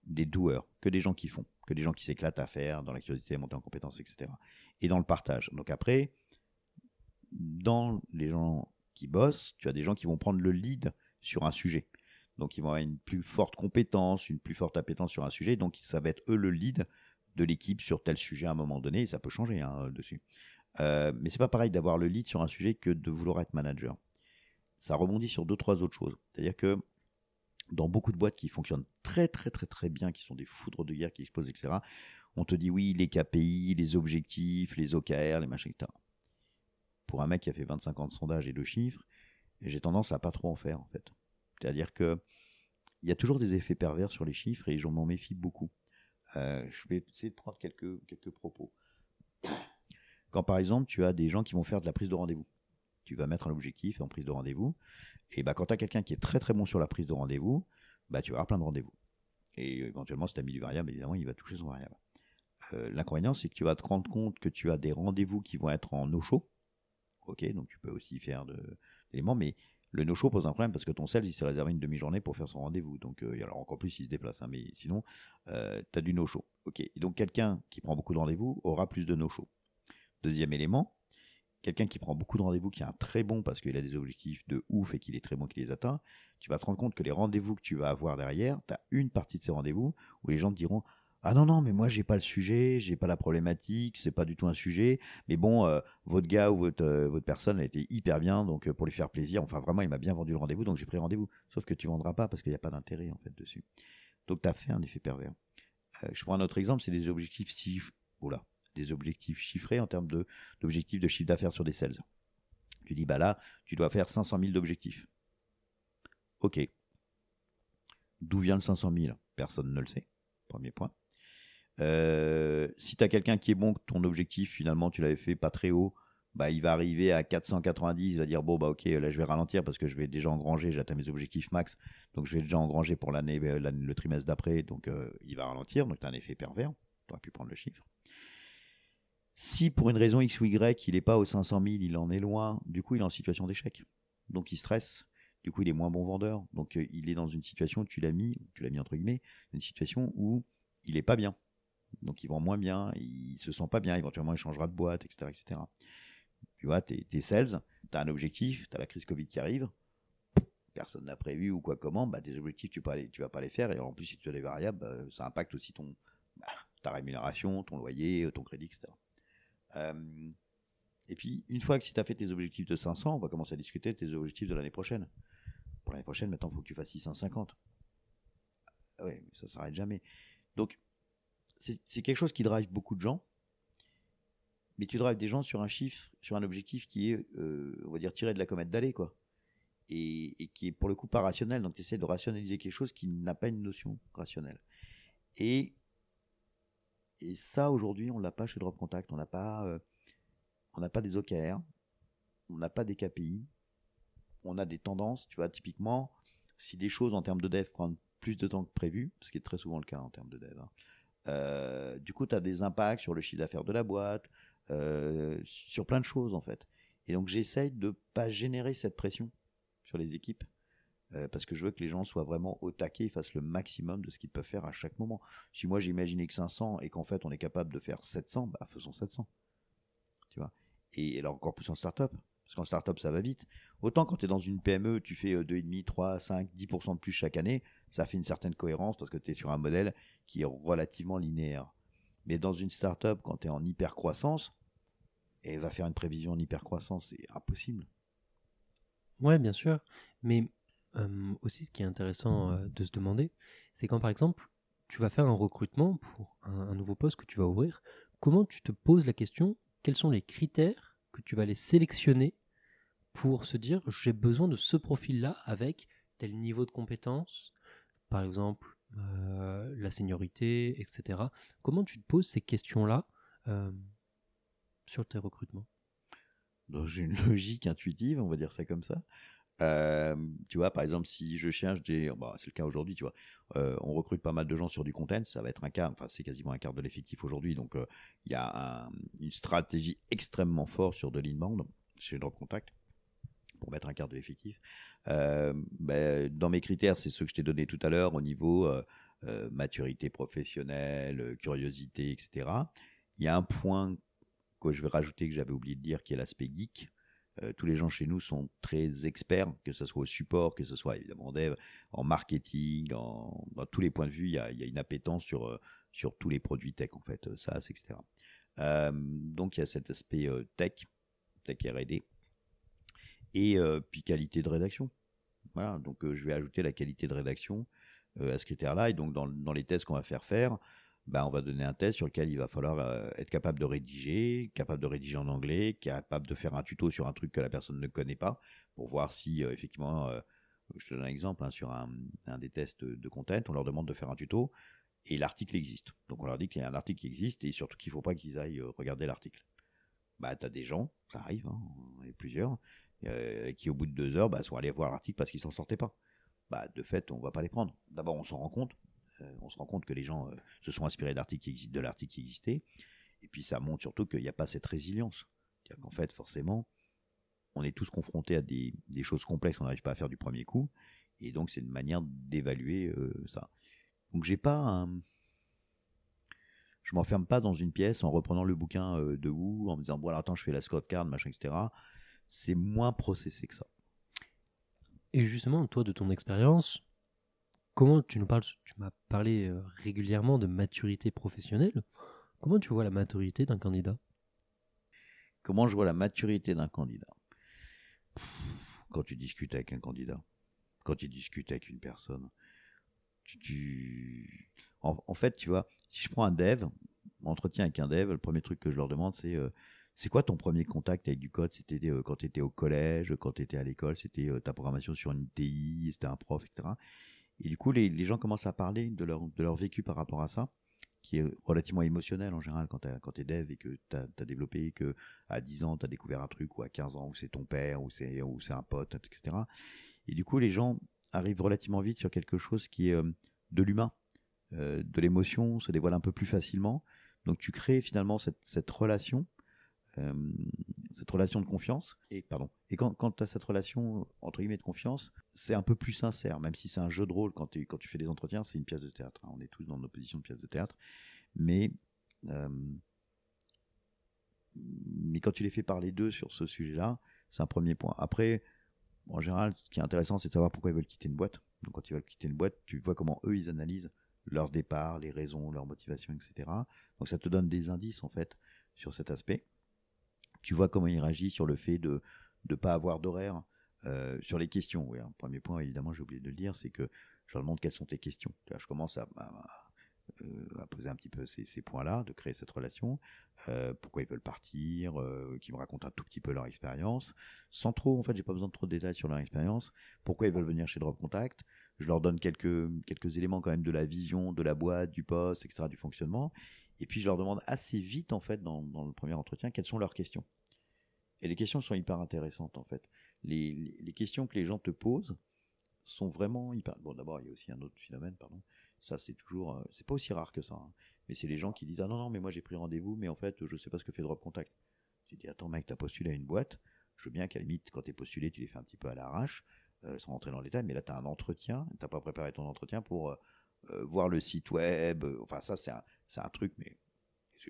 des doueurs, que des gens qui font, que des gens qui s'éclatent à faire dans la curiosité, à monter en compétences, etc. Et dans le partage. Donc après, dans les gens qui bossent, tu as des gens qui vont prendre le lead sur un sujet. Donc ils vont avoir une plus forte compétence, une plus forte appétence sur un sujet. Donc ça va être eux le lead de l'équipe sur tel sujet à un moment donné. Ça peut changer hein, dessus. Euh, mais c'est pas pareil d'avoir le lead sur un sujet que de vouloir être manager. Ça rebondit sur deux trois autres choses. C'est-à-dire que dans beaucoup de boîtes qui fonctionnent très très très très bien, qui sont des foudres de guerre qui explosent, etc. On te dit oui, les KPI, les objectifs, les OKR, les machins, etc. Pour un mec qui a fait 25 ans de sondage et de chiffres, j'ai tendance à pas trop en faire en fait. C'est-à-dire que il y a toujours des effets pervers sur les chiffres et j'en m'en méfie beaucoup. Euh, je vais essayer de prendre quelques, quelques propos. Quand par exemple tu as des gens qui vont faire de la prise de rendez-vous, tu vas mettre un objectif en prise de rendez-vous, et bah, quand tu as quelqu'un qui est très très bon sur la prise de rendez-vous, bah, tu vas avoir plein de rendez-vous. Et éventuellement, si tu as mis du variable, évidemment, il va toucher son variable. Euh, l'inconvénient, c'est que tu vas te rendre compte que tu as des rendez-vous qui vont être en no-show. Ok, donc tu peux aussi faire de l'éléments, mais le no-show pose un problème parce que ton sales, il s'est réservé une demi-journée pour faire son rendez-vous. Donc, euh, alors encore plus, il se déplace. Hein, mais sinon, euh, tu as du no-show. Ok, et donc quelqu'un qui prend beaucoup de rendez-vous aura plus de no-show. Deuxième élément, quelqu'un qui prend beaucoup de rendez-vous, qui est un très bon parce qu'il a des objectifs de ouf et qu'il est très bon, qu'il les atteint, tu vas te rendre compte que les rendez-vous que tu vas avoir derrière, tu as une partie de ces rendez-vous où les gens te diront ah non non mais moi j'ai pas le sujet, j'ai pas la problématique, c'est pas du tout un sujet. Mais bon, euh, votre gars ou votre, euh, personne a été hyper bien, donc euh, pour lui faire plaisir, enfin vraiment il m'a bien vendu le rendez-vous, donc j'ai pris rendez-vous. Sauf que tu vendras pas parce qu'il n'y a pas d'intérêt en fait dessus. Donc tu as fait un effet pervers. je prends un autre exemple, c'est des objectifs si oula, des objectifs chiffrés en termes d'objectifs de, chiffre d'affaires sur des sales. Tu dis, bah là, tu dois faire 500 000 d'objectifs. Ok. D'où vient le 500 000 Personne ne le sait. Premier point. Euh, si tu as quelqu'un qui est bon, ton objectif finalement tu l'avais fait pas très haut, bah il va arriver à 490, il va dire bon bah ok là je vais ralentir parce que je vais déjà engranger, j'atteins mes objectifs max, donc je vais déjà engranger pour l'année euh, le trimestre d'après, donc euh, il va ralentir, donc tu as un effet pervers, tu aurais pu prendre le chiffre. Si pour une raison X ou Y, il n'est pas aux 500 000, il en est loin, du coup il est en situation d'échec. Donc il stresse, du coup il est moins bon vendeur. Donc euh, il est dans une situation, tu l'as mis, tu l'as mis entre guillemets, une situation où il est pas bien. Donc il vend moins bien, il se sent pas bien, éventuellement il changera de boîte, etc. etc. Tu vois, t'es es sales, t'as un objectif, t'as la crise Covid qui arrive, personne n'a prévu ou quoi comment, bah des objectifs tu, peux tu vas pas les faire et en plus si tu as des variables, bah, ça impacte aussi ton bah, ta rémunération, ton loyer, ton crédit, etc. Euh, Et puis, une fois que si tu as fait tes objectifs de 500, on va commencer à discuter de tes objectifs de l'année prochaine. Pour l'année prochaine, maintenant, il faut que tu fasses 650. Ah ouais, ça s'arrête jamais. Donc, c'est quelque chose qui drive beaucoup de gens. Mais tu drives des gens sur un chiffre, sur un objectif qui est, euh, on va dire, tiré de la comète d'aller, quoi. Et, qui est pour le coup pas rationnel. Donc, tu essaies de rationaliser quelque chose qui n'a pas une notion rationnelle. Et, et ça, aujourd'hui, on l'a pas chez Drop Contact. On n'a pas, pas des OKR. On n'a pas des KPI. On a des tendances. Tu vois, typiquement, si des choses en termes de dev prennent plus de temps que prévu, ce qui est très souvent le cas en termes de dev, hein, euh, du coup, tu as des impacts sur le chiffre d'affaires de la boîte, euh, sur plein de choses en fait. Et donc, j'essaye de pas générer cette pression sur les équipes euh, parce que je veux que les gens soient vraiment au taquet, fassent le maximum de ce qu'ils peuvent faire à chaque moment. Si moi j'imaginais que 500 et qu'en fait on est capable de faire 700, bah faisons 700. Tu vois? Et alors encore plus en start-up. Parce qu'en start-up, ça va vite. Autant quand tu es dans une PME, tu fais 2,5, 3, 5, 10% de plus chaque année, ça fait une certaine cohérence parce que tu es sur un modèle qui est relativement linéaire. Mais dans une start-up, quand tu es en hyper croissance, et va faire une prévision en hyper croissance, c'est impossible. Ouais, bien sûr. Mais aussi, ce qui est intéressant euh, de se demander, c'est quand par exemple, tu vas faire un recrutement pour un, nouveau poste que tu vas ouvrir, comment tu te poses la question, quels sont les critères que tu vas les sélectionner pour se dire j'ai besoin de ce profil-là avec tel niveau de compétence, par exemple euh, la seniorité, etc. Comment tu te poses ces questions-là sur tes recrutements? Dans une <laughs> logique intuitive, on va dire ça comme ça. Tu vois, par exemple, si je cherche des, bah, c'est le cas aujourd'hui, tu vois, on recrute pas mal de gens sur du content, ça va être un cas, enfin c'est quasiment un quart de l'effectif aujourd'hui, donc il y a une stratégie extrêmement forte sur de l'inbound chez Drop Contact pour mettre un quart de l'effectif. Ben, dans mes critères, c'est ceux que je t'ai donné tout à l'heure au niveau maturité professionnelle, curiosité, etc. Il y a un point que je vais rajouter que j'avais oublié de dire, qui est l'aspect geek. Tous les gens chez nous sont très experts, que ce soit au support, que ce soit évidemment en dev, en marketing, en, dans tous les points de vue, il y a, une appétence sur, sur tous les produits tech en fait, SaaS, etc. donc il y a cet aspect tech, tech R&D, et euh, puis qualité de rédaction. Voilà, donc euh, je vais ajouter la qualité de rédaction euh, à ce critère-là. Et donc dans, dans les tests qu'on va faire faire, ben, on va donner un test sur lequel il va falloir être capable de rédiger, capable de rédiger en anglais, capable de faire un tuto sur un truc que la personne ne connaît pas, pour voir si effectivement, je te donne un exemple, hein, sur un, des tests de content, on leur demande de faire un tuto, et l'article existe. Donc on leur dit qu'il y a un article qui existe, et surtout qu'il ne faut pas qu'ils aillent regarder l'article. Bah, tu as des gens, ça arrive, hein, y a plusieurs, euh, qui au bout de deux heures bah, sont allés voir l'article parce qu'ils s'en sortaient pas. Bah, de fait, on va pas les prendre. D'abord, on s'en rend compte. Euh, on se rend compte que les gens euh, se sont inspirés de l'article qui existait. Et puis ça montre surtout qu'il n'y a pas cette résilience. C'est-à-dire qu'en fait, forcément, on est tous confrontés à des, choses complexes qu'on n'arrive pas à faire du premier coup. Et donc, c'est une manière d'évaluer ça. Donc, j'ai pas un... Je m'enferme pas dans une pièce en reprenant le bouquin de vous, en me disant, bon, alors attends, je fais la Scott Card, machin, etc c'est moins processé que ça. Et justement, toi, de ton expérience, comment tu nous parles, tu m'as parlé euh, régulièrement de maturité professionnelle. Comment tu vois la maturité d'un candidat? Comment je vois la maturité d'un candidat? Quand tu discutes avec un candidat, quand tu discutes avec une personne, tu, En, fait, tu vois, si je prends un dev, entretien avec un dev, le premier truc que je leur demande, c'est euh, c'est quoi ton premier contact avec du code? C'était euh, quand tu étais au collège, quand tu étais à l'école, c'était ta programmation sur une TI, c'était un prof, etc. Et du coup, les, gens commencent à parler de leur, de leur vécu par rapport à ça, qui est relativement émotionnel en général quand tu es dev et que tu as, développé, que à 10 ans, tu as découvert un truc, ou à 15 ans, où c'est ton père, ou c'est un pote, etc. Et du coup, les gens arrivent relativement vite sur quelque chose qui est euh, de l'humain, de l'émotion, se dévoile un peu plus facilement. Donc tu crées finalement cette, cette relation euh, cette relation de confiance. Et pardon. Et quand, tu as cette relation entre guillemets de confiance, c'est un peu plus sincère, même si c'est un jeu de rôle quand tu quand tu fais des entretiens, c'est une pièce de théâtre. Hein. On est tous dans nos positions de pièce de théâtre, mais euh, mais quand tu les fais parler d'eux sur ce sujet-là, c'est un premier point. Après, en général, ce qui est intéressant, c'est de savoir pourquoi ils veulent quitter une boîte. Donc quand ils veulent quitter une boîte, tu vois comment eux ils analysent leur départ, les raisons, leur motivation, etc. Donc ça te donne des indices en fait sur cet aspect Tu vois comment il réagit sur le fait de ne pas avoir d'horaire, euh, sur les questions. Oui, un premier point, évidemment, j'ai oublié de le dire, c'est que je leur demande quelles sont tes questions. Je commence à, euh, à poser un petit peu ces, ces points-là, de créer cette relation, euh, pourquoi ils veulent partir, euh, qu'ils me racontent un tout petit peu leur expérience, sans trop, en fait, j'ai pas besoin de trop de détails sur leur expérience, pourquoi ils veulent venir chez Drop Contact, je leur donne quelques, quelques éléments quand même de la vision, de la boîte, du poste, etc., du fonctionnement, et puis je leur demande assez vite, en fait, dans, le premier entretien, quelles sont leurs questions. Et les questions sont hyper intéressantes, en fait. Les, questions que les gens te posent sont vraiment hyper... Bon, d'abord, il y a aussi un autre phénomène, pardon, ça, c'est toujours, euh, c'est pas aussi rare que ça. Hein. Mais c'est les gens qui disent ah non non mais moi j'ai pris rendez-vous mais en fait je sais pas ce que fait Drop Contact. Tu dis attends mec t'as postulé à une boîte. Je veux bien qu'à la limite quand t'es postulé tu les fais un petit peu à l'arrache euh, sans rentrer dans les détails. Mais là t'as un entretien, t'as pas préparé ton entretien pour euh voir le site web. Euh, enfin ça c'est un truc mais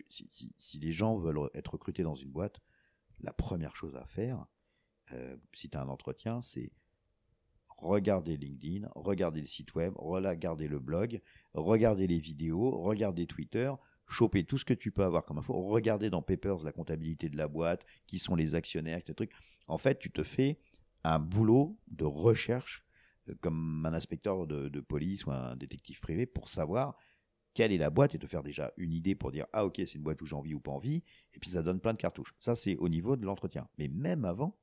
si, les gens veulent être recrutés dans une boîte, la première chose à faire si tu as un entretien c'est regardez LinkedIn, regardez le site web, regardez le blog, regardez les vidéos, regardez Twitter, choper tout ce que tu peux avoir comme info, regardez dans Papers la comptabilité de la boîte, qui sont les actionnaires, etc. En fait, tu te fais un boulot de recherche euh, comme un inspecteur de, police ou un détective privé pour savoir quelle est la boîte et te faire déjà une idée pour dire ah ok c'est une boîte où j'ai envie ou pas envie et puis ça donne plein de cartouches. Ça c'est au niveau de l'entretien. Mais même avant,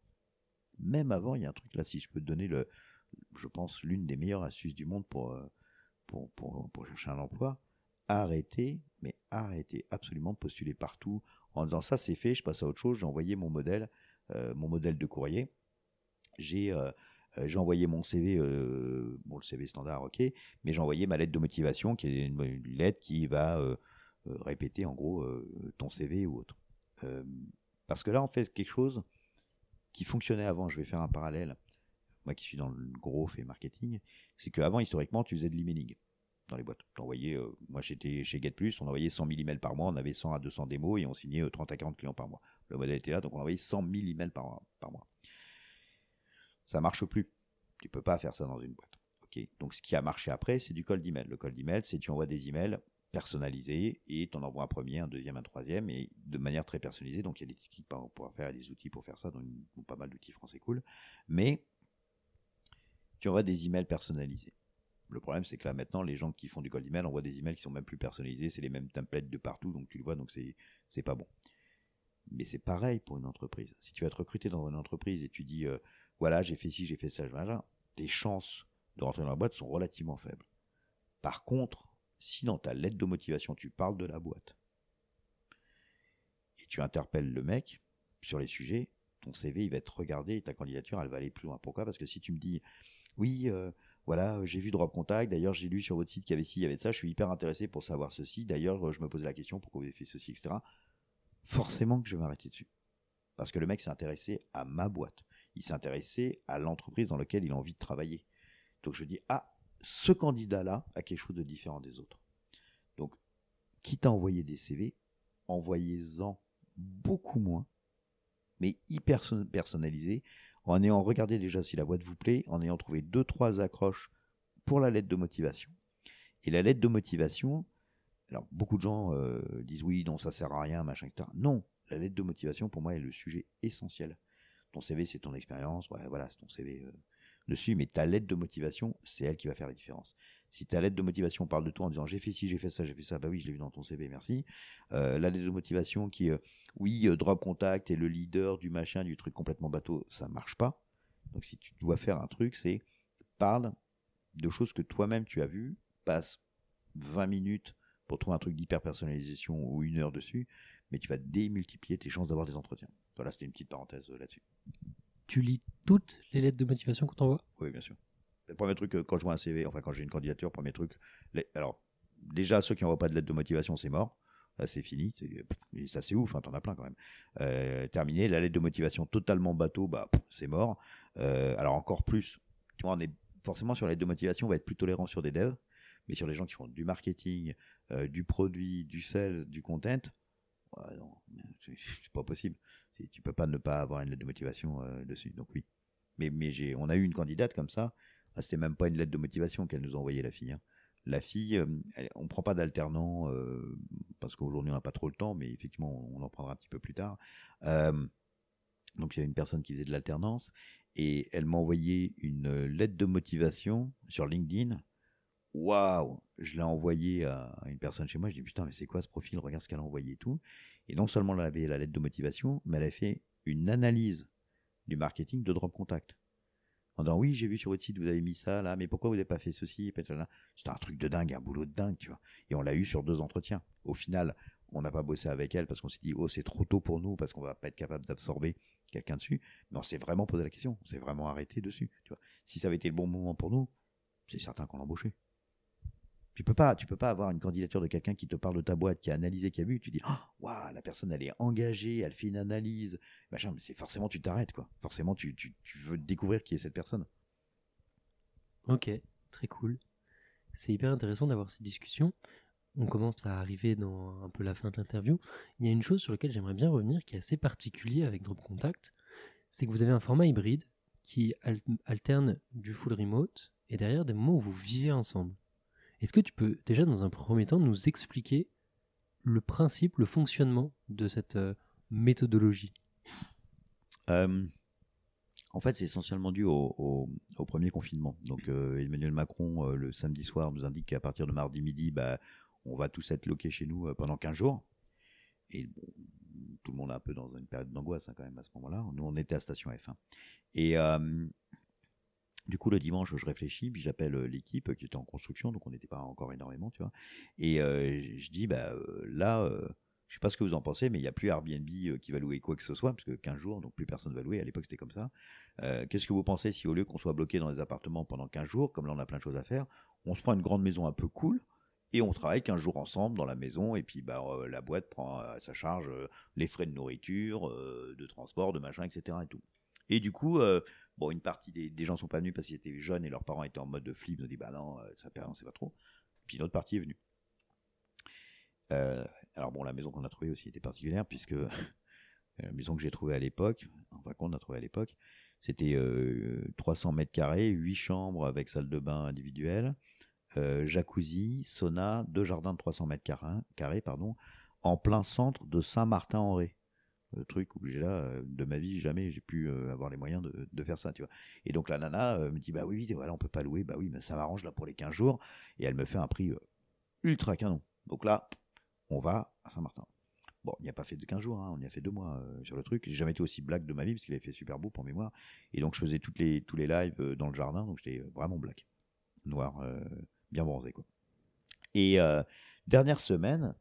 même avant il y a un truc là si je peux te donner le, je pense, l'une des meilleures astuces du monde pour, euh, pour, pour, chercher un emploi. Arrêtez, mais arrêtez absolument de postuler partout en disant ça c'est fait, je passe à autre chose, j'ai envoyé mon modèle, euh, mon modèle de courrier. J'ai euh j'ai envoyé mon CV, euh, bon le CV standard, ok, mais j'ai envoyé ma lettre de motivation qui est une, lettre qui va euh, répéter en gros ton CV ou autre. parce que là on fait quelque chose qui fonctionnait avant. Je vais faire un parallèle moi qui suis dans le gros fait marketing, c'est qu'avant, historiquement, tu faisais de l'emailing dans les boîtes. Euh, moi j'étais chez GetPlus, on envoyait 100 000 emails par mois, on avait 100 à 200 démos et on signait euh, 30 à 40 clients par mois. Le modèle était là, donc on envoyait 100 000 emails par mois. Ça marche plus. Tu peux pas faire ça dans une boîte. Donc ce qui a marché après, c'est du cold email. Le cold email, c'est tu envoies des emails personnalisés et tu en envoies un premier, un deuxième, un troisième et de manière très personnalisée. Donc il y a des outils pour pouvoir faire, des outils pour faire ça, donc pas mal d'outils français cool. Mais tu envoies des emails personnalisés. Le problème, c'est que là, maintenant, les gens qui font du cold email envoient des emails qui sont même plus personnalisés, c'est les mêmes templates de partout, donc tu le vois, donc c'est, c'est pas bon. Mais c'est pareil pour une entreprise. Si tu vas être recruté dans une entreprise et tu dis, euh, voilà, j'ai fait ci, j'ai fait ça, voilà, tes chances de rentrer dans la boîte sont relativement faibles. Par contre, si dans ta lettre de motivation, tu parles de la boîte, et tu interpelles le mec sur les sujets, ton CV, il va être regardé et ta candidature, elle va aller plus loin. Pourquoi? Parce que si tu me dis, oui, euh, voilà, j'ai vu Drop Contact, d'ailleurs j'ai lu sur votre site qu'il y avait ci, il y avait ça, je suis hyper intéressé pour savoir ceci, d'ailleurs je me posais la question pourquoi vous avez fait ceci, etc. Forcément que je vais m'arrêter dessus. Parce que le mec s'est intéressé à ma boîte. Il s'est intéressé à l'entreprise dans laquelle il a envie de travailler. Donc je dis, ah, ce candidat-là a quelque chose de différent des autres. Donc, quitte à envoyer des CV, envoyez-en beaucoup moins, mais hyper personnalisé, en ayant regardé déjà si la boîte vous plaît, en ayant trouvé deux, trois accroches pour la lettre de motivation. Et la lettre de motivation, alors beaucoup de gens euh, disent oui, non, ça sert à rien, machin, etc. Non, la lettre de motivation pour moi est le sujet essentiel. Ton CV, c'est ton expérience, voilà, c'est ton CV euh, dessus, mais ta lettre de motivation, c'est elle qui va faire la différence. Si ta lettre de motivation parle de toi en disant j'ai fait ci, j'ai fait ça, j'ai fait ça, bah oui, je l'ai vu dans ton CV, merci. Euh, la lettre de motivation qui, euh, oui, drop contact est le leader du machin, du truc complètement bateau, ça marche pas. Donc si tu dois faire un truc, c'est parle de choses que toi-même tu as vues, passe 20 minutes pour trouver un truc d'hyper personnalisation ou une heure dessus, mais tu vas démultiplier tes chances d'avoir des entretiens. Voilà, c'était une petite parenthèse là-dessus. Tu lis toutes les lettres de motivation qu'on t'envoie? Oui, bien sûr. Le premier truc, euh, quand je vois un CV, enfin quand j'ai une candidature, premier truc, les, alors déjà ceux qui n'envoient pas de lettre de motivation, c'est mort. Là, c'est fini. C'est, ça, c'est ouf. Hein, t'en as plein quand même. Euh, terminé. La lettre de motivation totalement bateau, bah, c'est mort. Euh, alors encore plus. Tu vois, on est forcément sur la lettre de motivation, on va être plus tolérant sur des devs, mais sur les gens qui font du marketing, euh, du produit, du sales, du content, c'est, pas possible. Tu peux pas ne pas avoir une lettre de motivation euh, dessus. Donc oui. Mais, mais j'ai, on a eu une candidate comme ça ah, c'était même pas une lettre de motivation qu'elle nous a envoyé la fille. Hein. La fille, euh, elle, on prend pas d'alternant euh, parce qu'aujourd'hui on n'a pas trop le temps, mais effectivement on en prendra un petit peu plus tard. Donc il y a une personne qui faisait de l'alternance et elle m'a envoyé une lettre de motivation sur LinkedIn. Waouh Je l'ai envoyé à une personne chez moi. Je dis putain mais c'est quoi ce profil? Regarde ce qu'elle a envoyé et tout. Et non seulement elle avait la lettre de motivation, mais elle a fait une analyse du marketing de Drop Contact. En disant oui j'ai vu sur votre site vous avez mis ça là, mais pourquoi vous n'avez pas fait ceci C'était un truc de dingue, un boulot de dingue, tu vois. Et on l'a eu sur deux entretiens. Au final, on n'a pas bossé avec elle parce qu'on s'est dit oh c'est trop tôt pour nous parce qu'on va pas être capable d'absorber quelqu'un dessus. Mais on s'est vraiment posé la question, on s'est vraiment arrêté dessus. Tu vois. Si ça avait été le bon moment pour nous, c'est certain qu'on l'embauchait. Tu peux pas, tu peux pas avoir une candidature de quelqu'un qui te parle de ta boîte, qui a analysé, qui a vu, tu dis, ah, waouh, la personne elle est engagée, elle fait une analyse, machin, mais c'est forcément tu t'arrêtes quoi. Forcément tu, tu, tu veux découvrir qui est cette personne. Ok, très cool. C'est hyper intéressant d'avoir cette discussion on commence à arriver dans un peu la fin de l'interview, il y a une chose sur laquelle j'aimerais bien revenir qui est assez particulier avec Drop Contact, c'est que vous avez un format hybride qui alterne du full remote et derrière des moments où vous vivez ensemble. Est-ce que tu peux déjà dans un premier temps nous expliquer le principe, le fonctionnement de cette euh, méthodologie? Euh, En fait, c'est essentiellement dû au, premier confinement. Donc, euh, Emmanuel Macron, le samedi soir, nous indique qu'à partir de mardi midi, bah, on va tous être loqués chez nous pendant 15 jours. Et tout le monde est un peu dans une période d'angoisse hein, quand même à ce moment-là. Nous, on était à Station F1. Et du coup, le dimanche, je réfléchis, puis j'appelle euh, l'équipe qui était en construction, donc on n'était pas encore énormément, tu vois. Et je dis, bah là, je sais pas ce que vous en pensez, mais il n'y a plus Airbnb qui va louer quoi que ce soit, parce que 15 jours, donc plus personne va louer. À l'époque, c'était comme ça. Qu'est-ce que vous pensez si au lieu qu'on soit bloqué dans les appartements pendant 15 jours, comme là on a plein de choses à faire, on se prend une grande maison un peu cool, et on travaille qu'un jour ensemble dans la maison et puis bah euh, la boîte prend à sa charge euh, les frais de nourriture, euh, de transport, de machin, etc. Et du coup, bon, une partie des, des, gens sont pas venus parce qu'ils étaient jeunes et leurs parents étaient en mode de flip, nous dit bah non, ça perd, on sait pas trop. Puis une autre partie est venue. alors bon, la maison qu'on a trouvée aussi était particulière puisque <laughs> la maison que j'ai trouvée à l'époque, enfin qu'on a trouvée à l'époque, c'était 300 mètres carrés, 8 chambres avec salle de bain individuelle, euh, jacuzzi, sauna, deux jardins de 300 mètres carrés, pardon, en plein centre de Saint-Martin-en-Ré. Le truc où j'ai là, euh, de ma vie, jamais j'ai pu euh, avoir les moyens de, faire ça, tu vois. Et donc la nana me dit, bah oui, voilà, on peut pas louer, bah oui, mais ça m'arrange là pour les 15 jours. Et elle me fait un prix ultra canon. Donc là, on va à Saint-Martin. Bon, il n'y a pas fait de 15 jours, hein, on y a fait deux mois sur le truc. J'ai jamais été aussi black de ma vie parce qu'il avait fait super beau pour mémoire. Et donc je faisais toutes les, tous les lives dans le jardin, donc j'étais vraiment black. Noir, bien bronzé quoi. Et euh, dernière semaine,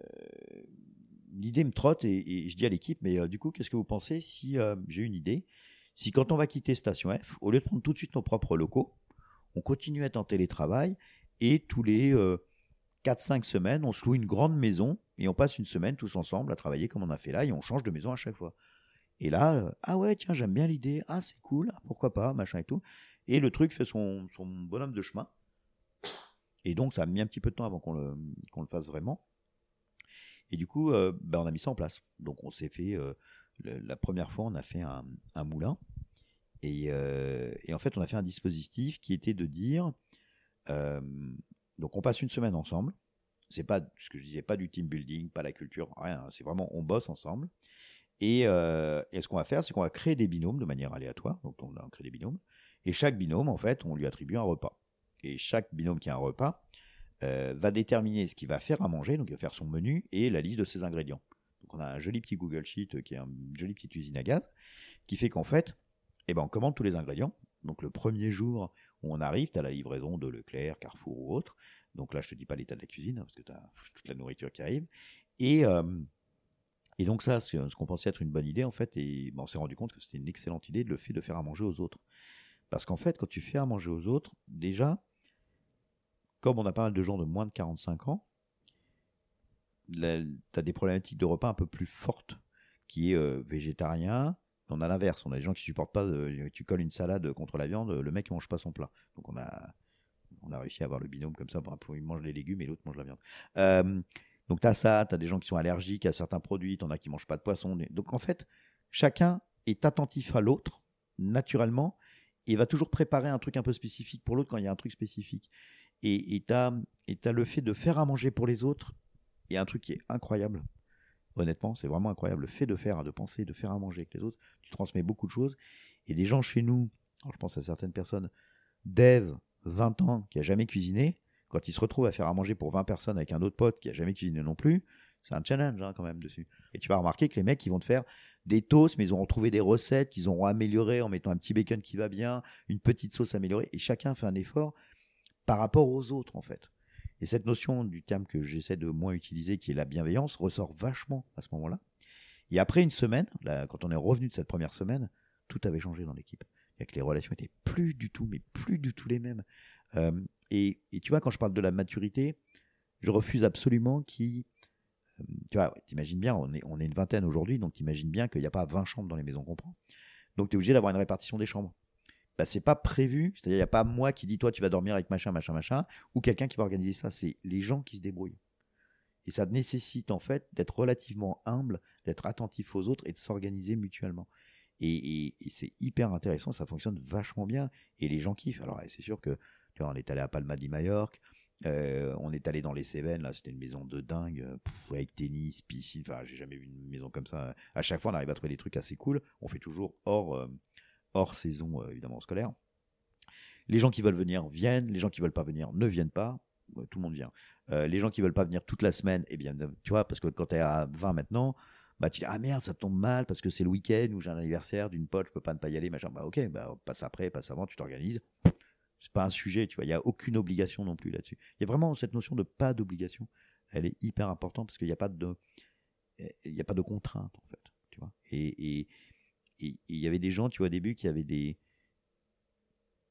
euh, l'idée me trotte et, je dis à l'équipe, mais euh, du coup, qu'est-ce que vous pensez si j'ai une idée Si quand on va quitter Station F, au lieu de prendre tout de suite nos propres locaux, on continue à être en télétravail et tous les 4-5 semaines, on se loue une grande maison et on passe une semaine tous ensemble à travailler comme on a fait là et on change de maison à chaque fois. Et là, ah ouais, tiens, j'aime bien l'idée, ah c'est cool, ah, pourquoi pas, machin et tout. Et le truc fait son bonhomme de chemin. Et donc, ça a mis un petit peu de temps avant qu'on le fasse vraiment. Et du coup, euh, ben, on a mis ça en place. Donc, on s'est fait, euh, la première fois, on a fait un, moulin. Euh, et, en fait, on a fait un dispositif qui était de dire, donc on passe une semaine ensemble. C'est pas ce que je disais, pas du team building, pas la culture, rien. C'est vraiment, on bosse ensemble. Et, et ce qu'on va faire, c'est qu'on va créer des binômes de manière aléatoire. Donc, on a créé des binômes. Et chaque binôme, en fait, on lui attribue un repas et chaque binôme qui a un repas euh, va déterminer ce qu'il va faire à manger, donc il va faire son menu et la liste de ses ingrédients. Donc on a un joli petit Google Sheet euh, qui est une jolie petite usine à gaz, qui fait qu'en fait, eh ben, on commande tous les ingrédients. Donc le premier jour où on arrive, tu as la livraison de Leclerc, Carrefour ou autre. Donc là, je te dis pas l'état de la cuisine, hein, parce que tu as <laughs> toute la nourriture qui arrive. Et, euh, et donc ça, ce qu'on pensait être une bonne idée, en fait, et ben, on s'est rendu compte que c'était une excellente idée, le fait de faire à manger aux autres. Parce qu'en fait, quand tu fais à manger aux autres, déjà, comme on a pas mal de gens de moins de 45 ans, tu as des problématiques de repas un peu plus fortes, qui est euh, végétarien. On a l'inverse, on a des gens qui supportent pas, tu colles une salade contre la viande, le mec ne mange pas son plat. Donc on a, on a réussi à avoir le binôme comme ça, pour, il mange les légumes et l'autre mange la viande. Euh, donc tu as ça, tu as des gens qui sont allergiques à certains produits, tu en as qui mangent pas de poisson. Donc en fait, chacun est attentif à l'autre, naturellement, et va toujours préparer un truc un peu spécifique pour l'autre quand il y a un truc spécifique. Et tu as, le fait de faire à manger pour les autres, et un truc qui est incroyable. honnêtement, c'est vraiment incroyable. Le fait de faire, de penser, de faire à manger avec les autres, tu transmets beaucoup de choses. Et les gens chez nous, je pense à certaines personnes, Dev, 20 ans, qui a jamais cuisiné, quand il se retrouve à faire à manger pour 20 personnes avec un autre pote qui a jamais cuisiné non plus, c'est un challenge hein, quand même dessus. Et tu vas remarquer que les mecs, ils vont te faire des toasts, mais ils auront trouvé des recettes qu'ils auront améliorées en mettant un petit bacon qui va bien, une petite sauce améliorée, et chacun fait un effort par rapport aux autres en fait. Et cette notion du terme que j'essaie de moins utiliser, qui est la bienveillance, ressort vachement à ce moment-là. Et après une semaine, quand on est revenu de cette première semaine, tout avait changé dans l'équipe. Et que les relations étaient plus du tout, mais plus du tout les mêmes. Euh, et, tu vois, quand je parle de la maturité, je refuse absolument qui. Euh, tu vois, t'imagines bien, on est, on est une vingtaine aujourd'hui, donc t'imagines bien qu'il n'y a pas 20 chambres dans les maisons qu'on prend. Donc tu obligé d'avoir une répartition des chambres bah, c'est pas prévu. C'est-à-dire, il n'y a pas moi qui dis, toi, tu vas dormir avec machin, machin, machin, ou quelqu'un qui va organiser ça. C'est les gens qui se débrouillent. Et ça nécessite, en fait, d'être relativement humble, d'être attentif aux autres et de s'organiser mutuellement. Et, c'est hyper intéressant, ça fonctionne vachement bien. Et les gens kiffent. Alors, c'est sûr que, tu vois, on est allé à Palma de Majorque, euh, on est allé dans les Cévennes, là, c'était une maison de dingue, avec tennis, piscine, enfin, j'ai jamais vu une maison comme ça. À chaque fois, on arrive à trouver des trucs assez cool. On fait toujours hors, euh, hors saison euh, évidemment scolaire. Les gens qui veulent venir viennent, les gens qui veulent pas venir ne viennent pas. Tout le monde vient. Euh, les gens qui veulent pas venir toute la semaine, eh bien, tu vois, parce que quand tu es à 20 maintenant, bah tu dis ah merde ça tombe mal parce que c'est le week-end ou j'ai un anniversaire d'une pote je peux pas ne pas y aller machin bah ok bah passe après passe avant tu t'organises c'est pas un sujet tu vois il y a aucune obligation non plus là-dessus il y a vraiment cette notion de pas d'obligation elle est hyper importante parce qu'il n'y a pas de il y a pas de contrainte en fait tu vois et, il y avait des gens, tu vois, au début, qui avaient des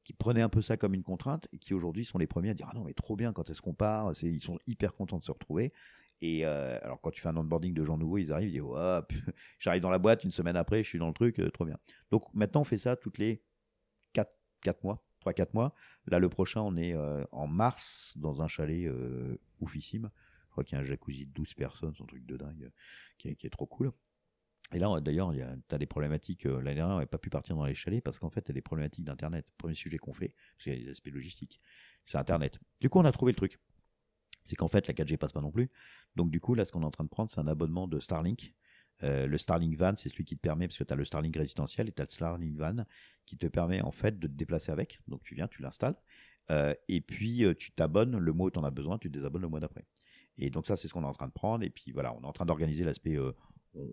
qui prenaient un peu ça comme une contrainte et qui aujourd'hui sont les premiers à dire ah non mais trop bien quand est-ce qu'on part? Ils sont hyper contents de se retrouver. Et euh, alors quand tu fais un onboarding de gens nouveaux ils arrivent ils disent oh, <laughs> j'arrive dans la boîte une semaine après je suis dans le truc euh, trop bien donc maintenant on fait ça toutes les 4, 4 mois 3-4 mois. Là le prochain on est euh, en mars dans un chalet oufissime. Je crois qu'il y a un jacuzzi de 12 personnes un truc de dingue qui est trop cool et là, d'ailleurs, tu as des problématiques. Euh, l'année dernière, on n'avait pas pu partir dans les chalets parce qu'en fait, tu as des problématiques d'Internet. Premier sujet qu'on fait, parce qu'il y a des aspects logistiques, c'est Internet. Du coup, on a trouvé le truc. C'est qu'en fait, la 4G passe pas non plus. Donc, du coup, là, ce qu'on est en train de prendre, c'est un abonnement de Starlink. Euh, le Starlink Van, c'est celui qui te permet, parce que tu as le Starlink résidentiel et tu as le Starlink Van, qui te permet en fait de te déplacer avec. Donc, tu viens, tu l'installes. Euh, et puis, tu t'abonnes le mois où tu en as besoin, tu te désabonnes le mois d'après. Et donc, ça, c'est ce qu'on est en train de prendre. Et puis, voilà, on est en train d'organiser l'aspect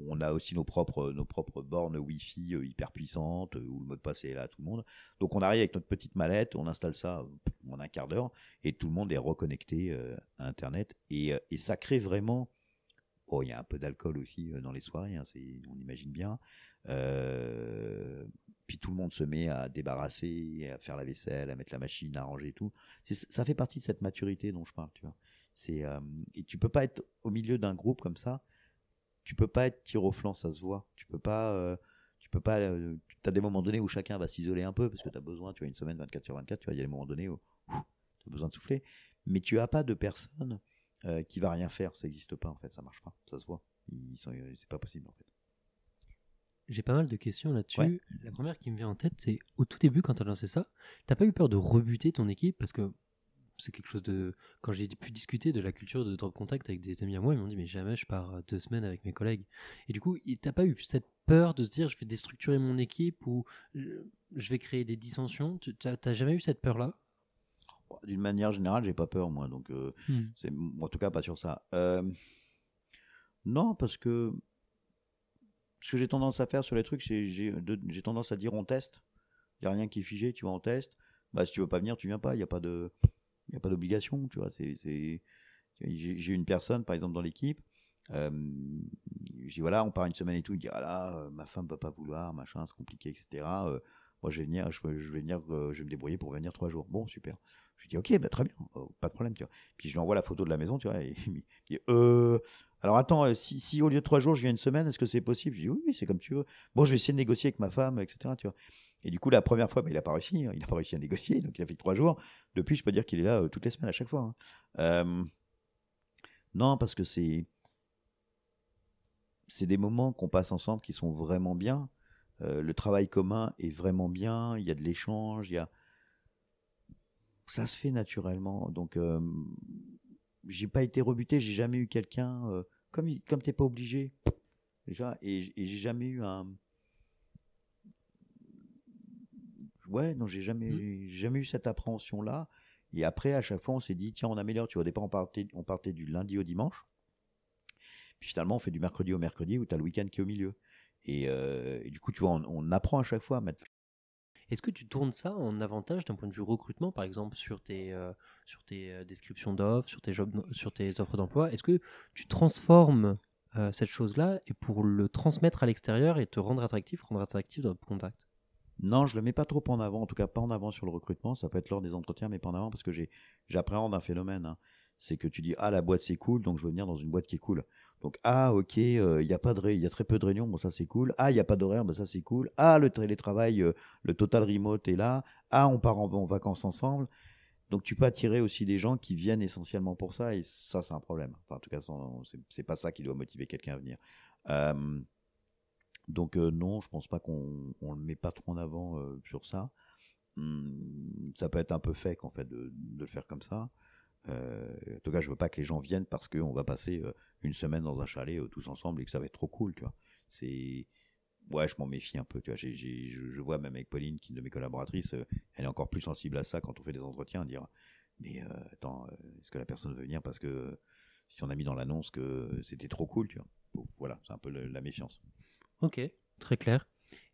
on a aussi nos propres, nos propres bornes Wi-Fi euh, hyper puissantes, euh, où le mot de passe est là à tout le monde. Donc on arrive avec notre petite mallette, on installe ça en un quart d'heure, et tout le monde est reconnecté euh, à Internet. Et, ça crée vraiment... Oh, il y a un peu d'alcool aussi dans les soirées, hein, on imagine bien. puis tout le monde se met à débarrasser, à faire la vaisselle, à mettre la machine, à ranger et tout. Ça fait partie de cette maturité dont je parle, tu vois. Et tu peux pas être au milieu d'un groupe comme ça tu peux pas être tir au flanc, ça se voit. Tu peux pas, euh, tu peux pas. Euh, tu as des moments donnés où chacun va s'isoler un peu parce que tu as besoin, tu as une semaine 24 sur 24, tu vois, il y a des moments donnés où tu as besoin de souffler. Mais tu as pas de personne euh, qui va rien faire, ça n'existe pas en fait, ça marche pas, ça se voit. Ils sont, c'est pas possible en fait. J'ai pas mal de questions là-dessus. La première qui me vient en tête, c'est au tout début quand tu as lancé ça, t'as pas eu peur de rebuter ton équipe? Parce que c'est quelque chose de. Quand j'ai pu discuter de la culture de drop contact avec des amis à moi, ils m'ont dit mais jamais je pars deux semaines avec mes collègues. Et du coup, t'as pas eu cette peur de se dire je vais déstructurer mon équipe ou je vais créer des dissensions? T'as jamais eu cette peur là D'une manière générale, j'ai pas peur moi, donc euh, hmm. c'est en tout cas pas sur ça. Euh, non, parce que ce que j'ai tendance à faire sur les trucs, j'ai tendance à dire on teste. Il y a rien qui est figé, tu vois, on teste. Bah si tu veux pas venir, tu viens pas. Il y a pas de il n'y a pas d'obligation, tu vois. C'est, J'ai une personne, par exemple, dans l'équipe. Euh, je dis voilà, on part une semaine et tout. Il dit ah euh, ma femme peut pas vouloir, machin, c'est compliqué, etc. Euh, moi, je vais venir, je, je vais venir, euh, je vais me débrouiller pour venir trois jours. Bon, super. Je dis ok, bah, très bien, pas de problème, tu vois. Puis je lui envoie la photo de la maison, tu vois. Euh, alors attends, si, si, au lieu de trois jours, je viens une semaine, est-ce que c'est possible? Je dis oui, oui c'est comme tu veux. Bon, je vais essayer de négocier avec ma femme, etc. Et du coup, la première fois, bah, il n'a pas réussi. Hein. Il n'a pas réussi à négocier. Donc, il a fait trois jours. Depuis, je peux dire qu'il est là euh, toutes les semaines, à chaque fois. Hein. Euh, non, parce que c'est. C'est des moments qu'on passe ensemble qui sont vraiment bien. Euh, le travail commun est vraiment bien. Il y a de l'échange. Il y a. Ça se fait naturellement. Donc, j'ai pas été rebuté. J'ai jamais eu quelqu'un comme comme t'es pas obligé, déjà, et, et j'ai jamais eu un. Ouais, non, j'ai jamais, j'ai jamais eu cette appréhension-là. Et après, à chaque fois, on s'est dit, tiens, on améliore. Tu vois, au départ, on partait, on partait du lundi au dimanche. Puis finalement, on fait du mercredi au mercredi où tu as le week-end qui est au milieu. Et, euh, et du coup, tu vois, on, on apprend à chaque fois à mettre Est-ce que tu tournes ça en avantage d'un point de vue recrutement, par exemple, sur tes, euh, sur tes euh, descriptions d'offres, sur tes, sur tes offres d'emploi? Est-ce que tu transformes euh, cette chose-là et pour le transmettre à l'extérieur et te rendre attractif, rendre attractif dans notre contact? Non, je le mets pas trop en avant, en tout cas pas en avant sur le recrutement. Ça peut être lors des entretiens, mais pas en avant parce que j'appréhende un phénomène. hein. C'est que tu dis ah la boîte c'est cool, donc je veux venir dans une boîte qui est cool. Donc ah ok, euh, il y a pas de, il y a très peu de réunions, bon ça c'est cool. Ah il y a pas d'horaire, bah ça c'est cool. Ah le télétravail, euh, le total remote est là. Ah on part en, vacances ensemble. Donc tu peux attirer aussi des gens qui viennent essentiellement pour ça et ça c'est un problème. Enfin en tout cas c'est, pas ça qui doit motiver quelqu'un à venir. Donc euh, non, je pense pas qu'on on le met pas trop en avant sur ça. Hum, ça peut être un peu fake en fait de, de le faire comme ça. Euh, en tout cas, je veux pas que les gens viennent parce qu'on va passer euh, une semaine dans un chalet euh, tous ensemble et que ça va être trop cool, tu vois. C'est ouais, je m'en méfie un peu, tu vois. Je, vois même avec Pauline, qui est une de mes collaboratrices, elle est encore plus sensible à ça quand on fait des entretiens, dire mais attends, est-ce que la personne veut venir parce que si on a mis dans l'annonce que c'était trop cool, tu vois. Voilà, c'est un peu la méfiance. Ok, très clair.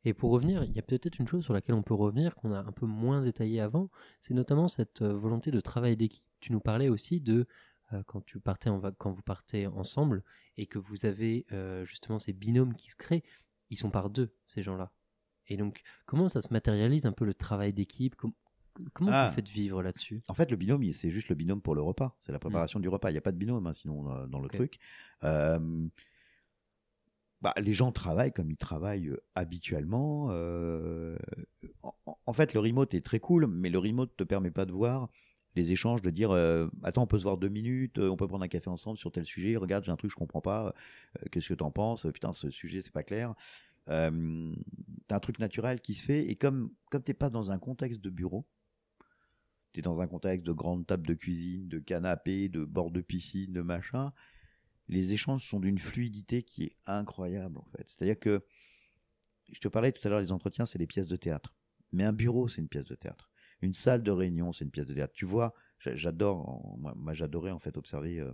Et pour revenir, il y a peut-être une chose sur laquelle on peut revenir, qu'on a un peu moins détaillé avant, c'est notamment cette volonté de travail d'équipe. Tu nous parlais aussi de euh, quand, tu partais en quand vous partez ensemble et que vous avez euh, justement ces binômes qui se créent, ils sont par deux, ces gens-là. Et donc, comment ça se matérialise un peu le travail d'équipe? Com- Comment Ah. vous faites vivre là-dessus? En fait, le binôme, c'est juste le binôme pour le repas. C'est la préparation du repas. Il n'y a pas de binôme, hein, sinon, euh, dans le truc. Bah, les gens travaillent comme ils travaillent habituellement. en, en- fait, le remote est très cool, mais le remote te permet pas de voir les échanges, de dire euh, attends, on peut se voir deux minutes, euh, on peut prendre un café ensemble sur tel sujet. Regarde, j'ai un truc, je comprends pas. euh, Qu'est-ce que t'en penses Putain, ce sujet, c'est pas clair. Euh, T'as un truc naturel qui se fait, et comme comme t'es pas dans un contexte de bureau, t'es dans un contexte de grande table de cuisine, de canapé, de bord de piscine, de machin, les échanges sont d'une fluidité qui est incroyable en fait. C'est-à-dire que je te parlais tout à l'heure, les entretiens, c'est des pièces de théâtre. Mais un bureau, c'est une pièce de théâtre. Une salle de réunion, c'est une pièce de théâtre. Tu vois, j'a- j'adore, moi, j'adorais en fait observer euh,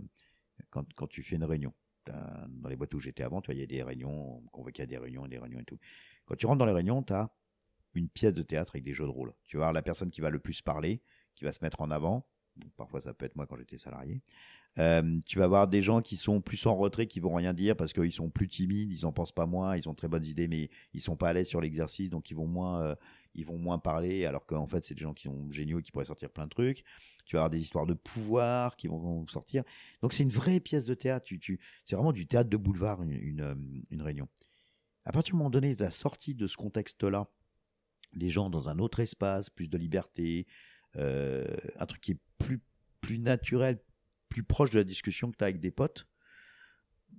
quand, quand tu fais une réunion. Dans les boîtes où j'étais avant, tu vois, il y a des réunions, on convoquait à des réunions, des réunions et tout. Quand tu rentres dans les réunions, tu as une pièce de théâtre avec des jeux de rôle. Tu avoir la personne qui va le plus parler, qui va se mettre en avant. Parfois, ça peut être moi quand j'étais salarié. Euh, tu vas avoir des gens qui sont plus en retrait, qui vont rien dire parce qu'ils sont plus timides, ils en pensent pas moins, ils ont très bonnes idées, mais ils sont pas à l'aise sur l'exercice, donc ils vont moins, euh, ils vont moins parler, alors qu'en fait, c'est des gens qui sont géniaux et qui pourraient sortir plein de trucs. Tu vas avoir des histoires de pouvoir qui vont, sortir. Donc, c'est une vraie pièce de théâtre. Tu, tu, c'est vraiment du théâtre de boulevard, une, une, euh, une réunion. À partir du moment donné de la sortie de ce contexte-là, les gens dans un autre espace, plus de liberté, euh, un truc qui est plus, plus naturel, plus proche de la discussion que tu as avec des potes,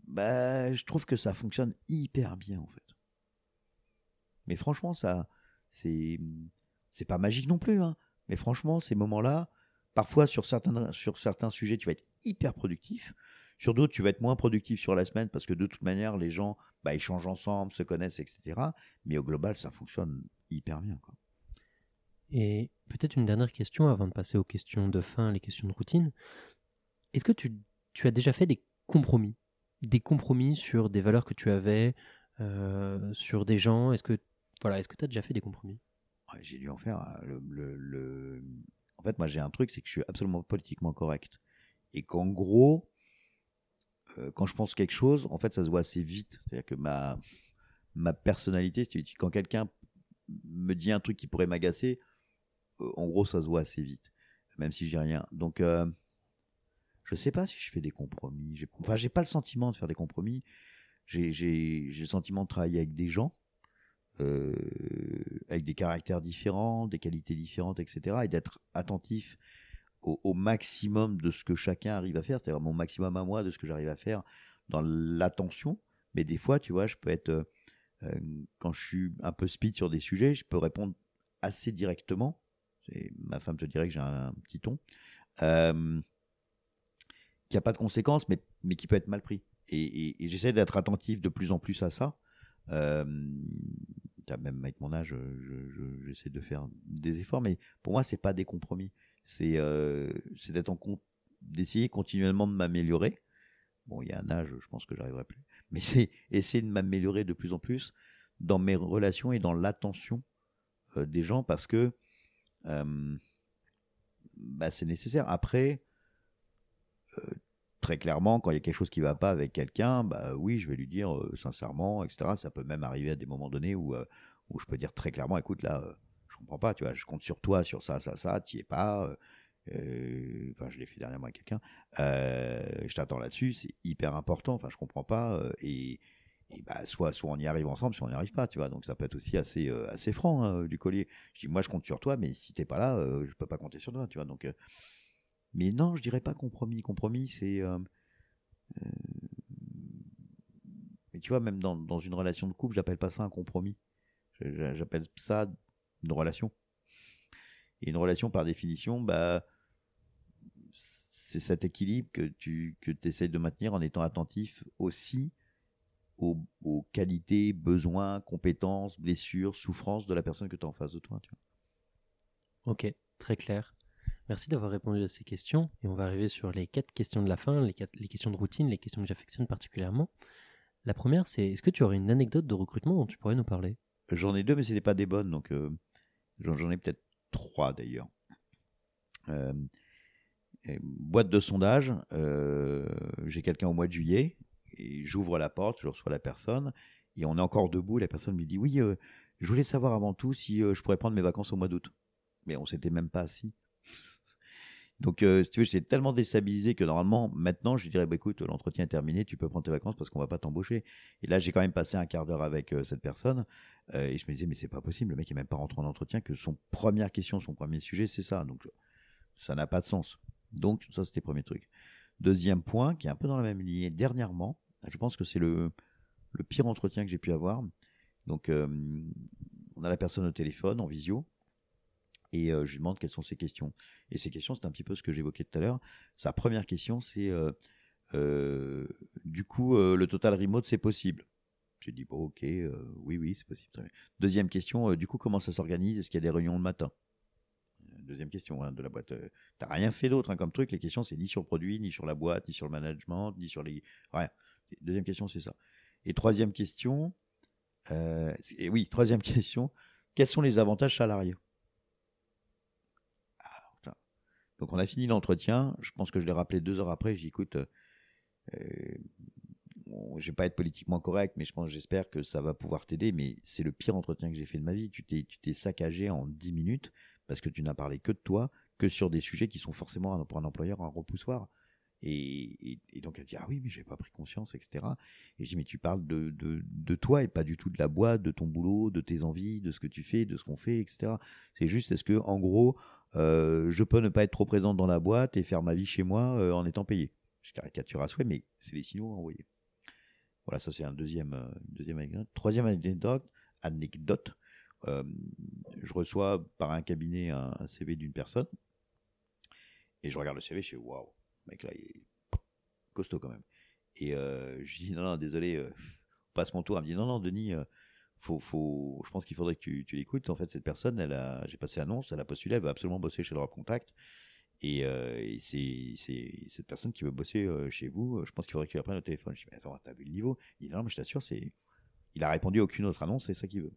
bah, je trouve que ça fonctionne hyper bien en fait. Mais franchement, ça, c'est, c'est pas magique non plus, hein. Mais franchement, ces moments-là, parfois sur certains, sur certains sujets, tu vas être hyper productif. Sur d'autres, tu vas être moins productif sur la semaine parce que de toute manière, les gens, bah, échangent ensemble, se connaissent, etc. Mais au global, ça fonctionne hyper bien, quoi. Et peut-être une dernière question avant de passer aux questions de fin, les questions de routine. Est-ce que tu, tu as déjà fait des compromis? Des compromis sur des valeurs que tu avais, euh, sur des gens? Est-ce que voilà, est-ce que tu as déjà fait des compromis? J'ai dû en faire. hein. En fait, moi, j'ai un truc, c'est que je suis absolument politiquement correct. Et qu'en gros, euh, quand je pense quelque chose, en fait, ça se voit assez vite. C'est-à-dire que ma, ma personnalité, quand quelqu'un me dit un truc qui pourrait m'agacer, euh, en gros, ça se voit assez vite. Même si j'ai rien. Donc, euh, je sais pas si je fais des compromis. J'ai- Enfin, j'ai pas le sentiment de faire des compromis. J'ai le sentiment de travailler avec des gens euh, avec des caractères différents, des qualités différentes, etc. Et d'être attentif au, maximum de ce que chacun arrive à faire, c'est-à-dire mon maximum à moi de ce que j'arrive à faire dans l'attention. Mais des fois, tu vois, je peux être, euh, euh, quand je suis un peu speed sur des sujets, je peux répondre assez directement. Ma femme te dirait que j'ai un, petit ton. Qui a pas de conséquences, mais, qui peut être mal pris. et, j'essaie d'être attentif de plus en plus à ça. Même avec mon âge, j'essaie je, de faire des efforts, mais pour moi, c'est pas des compromis. C'est euh, d'être en d'essayer continuellement de m'améliorer. Bon, il y a un âge, je pense que j'arriverai plus, mais c'est essayer de m'améliorer de plus en plus dans mes relations et dans l'attention euh, des gens parce que euh, bah, c'est nécessaire. Après, euh, très clairement, quand il y a quelque chose qui va pas avec quelqu'un, bah oui, je vais lui dire sincèrement, etc. Ça peut même arriver à des moments donnés où, où je peux dire très clairement, écoute, là, je comprends pas, tu vois, je compte sur toi, sur ça, ça, ça, tu es pas. enfin, je l'ai fait dernièrement avec quelqu'un. je t'attends là-dessus, c'est hyper important. Enfin, je comprends pas. et et bah soit soit on y arrive ensemble, soit on n'y arrive pas, tu vois. Donc ça peut être aussi assez euh, assez franc hein, du collier. Je dis moi je compte sur toi, mais si t'es pas là, euh, je peux pas compter sur toi, tu vois. Donc euh, mais non, je dirais pas compromis. Compromis, c'est mais tu vois même dans dans une relation de couple, j'appelle pas ça un compromis. J'appelle ça une relation. Et une relation par définition, bah c'est cet équilibre que tu que essaies de maintenir en étant attentif aussi aux, qualités, besoins, compétences, blessures, souffrances de la personne que tu as en face de toi. Tu. Ok, très clair. Merci d'avoir répondu à ces questions. Et on va arriver sur les quatre questions de la fin, les, les questions de routine, les questions que j'affectionne particulièrement. La première, c'est est-ce que tu aurais une anecdote de recrutement dont tu pourrais nous parler? J'en ai deux, mais ce n'est pas des bonnes. Donc, euh, j'en ai peut-être trois d'ailleurs. Euh, boîte de sondage, euh, j'ai quelqu'un au mois de juillet et j'ouvre la porte, je reçois la personne, et on est encore debout. La personne me dit Oui, euh, je voulais savoir avant tout si euh, je pourrais prendre mes vacances au mois d'août. Mais on s'était même pas assis. Donc, euh, si tu veux, j'étais tellement déstabilisé que normalement, maintenant, je dirais bah, écoute, l'entretien est terminé, tu peux prendre tes vacances parce qu'on va pas t'embaucher. Et là, j'ai quand même passé un quart d'heure avec cette personne, et je me disais mais c'est pas possible, le mec est même pas rentré en entretien, que son première question, son premier sujet, c'est ça. Donc, ça n'a pas de sens. Donc, ça, c'était le premier truc. Deuxième point, qui est un peu dans la même lignée, dernièrement, je pense que c'est le, le pire entretien que j'ai pu avoir. Donc, euh, on a la personne au téléphone, en visio, et euh, je lui demande quelles sont ses questions. Et ses questions, c'est un petit peu ce que j'évoquais tout à l'heure. Sa première question, c'est euh, du coup, le total remote, c'est possible? Je dis, bon, ok, oui, oui, c'est possible. Deuxième question, du coup, comment ça s'organise? Est-ce qu'il y a des réunions le matin? Deuxième question hein, de la boîte. T'as rien fait d'autre hein, comme truc. Les questions, c'est ni sur le produit, ni sur la boîte, ni sur le management, ni sur les. Rien. Deuxième question, c'est ça. Et troisième question, euh, oui, troisième <laughs> question, quels sont les avantages salariés ah, Donc on a fini l'entretien, je pense que je l'ai rappelé deux heures après, j'ai dit écoute, euh, bon, je vais pas être politiquement correct, mais je pense, j'espère que ça va pouvoir t'aider, mais c'est le pire entretien que j'ai fait de ma vie. Tu t'es, tu t'es saccagé en dix minutes parce que tu n'as parlé que de toi, que sur des sujets qui sont forcément pour un employeur un repoussoir. Et, donc elle dit ah oui mais j'ai pas pris conscience etc et je dis mais tu parles de, de, toi et pas du tout de la boîte de ton boulot de tes envies de ce que tu fais de ce qu'on fait etc c'est juste est-ce que en gros euh, je peux ne pas être trop présente dans la boîte et faire ma vie chez moi euh, en étant payé je caricature à souhait mais c'est les signaux envoyés voilà ça c'est un deuxième euh, deuxième anecdote troisième anecdote anecdote je reçois par un cabinet un, CV d'une personne et je regarde le CV je fais waouh mec là, il est costaud quand même. Et je dis non, non, désolé, euh, <laughs> passe mon tour. Elle me dit non, non, Denis, faut, faut, je pense qu'il faudrait que tu, tu l'écoutes. En fait, cette personne, elle a, j'ai passé l'annonce, elle a postulé, elle va absolument bosser chez Drop Contact. Et, et c'est, cette personne qui veut bosser chez vous. Je pense qu'il faudrait que tu au téléphone. Je dis mais attends, t'as vu le niveau? Il dit non, mais je t'assure, c'est, il a répondu à aucune autre annonce, c'est ça qu'il veut.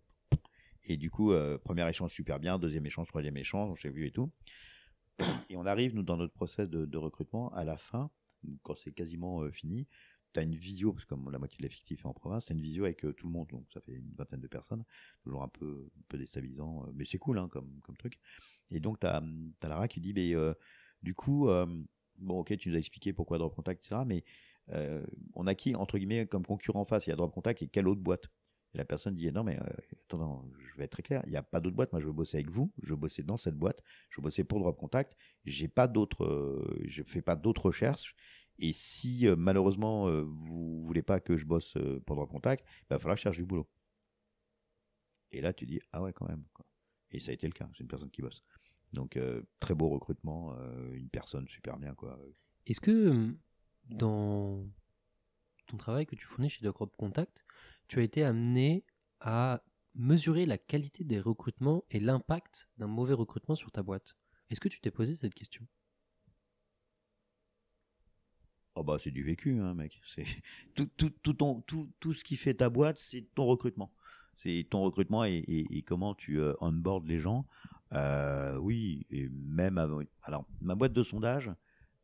Et du coup, premier échange super bien, deuxième échange, troisième échange, j'ai vu et tout. Et on arrive, nous, dans notre process de, recrutement, à la fin, quand c'est quasiment euh, fini, tu as une visio, parce que comme la moitié de l'effectif est en province, tu as une visio avec euh, tout le monde, donc ça fait une vingtaine de personnes, toujours un peu, un peu déstabilisant, euh, mais c'est cool hein, comme, comme truc. Et donc tu as, as, Lara qui dit, mais, du coup, bon ok, tu nous as expliqué pourquoi Drop Contact, etc., mais on a qui, entre guillemets, comme concurrent en face? Il y a Drop Contact et quelle autre boîte? Et la personne dit non mais euh, attends, je vais être très clair, il n'y a pas d'autre boîte. Moi, je veux bosser avec vous, je bosser dans cette boîte, je bosser pour Drop Contact. J'ai pas d'autres, euh, je fais pas d'autres recherches. Et si euh, malheureusement vous voulez pas que je bosse pour Drop Contact, il va falloir que je cherche du boulot. Et là, tu dis ah ouais quand même. Et ça a été le cas. C'est une personne qui bosse. Donc très beau recrutement, une personne super bien quoi. Est-ce que dans ton travail que tu fournis chez Docrop Contact, tu as été amené à mesurer la qualité des recrutements et l'impact d'un mauvais recrutement sur ta boîte? Est-ce que tu t'es posé cette question? Oh bah c'est du vécu, hein, mec. C'est <laughs> tout, tout, tout, ton, tout, tout ce qui fait ta boîte, c'est ton recrutement. C'est ton recrutement et, comment tu euh, onboard les gens. Euh, oui, et même avant. Alors, ma boîte de sondage,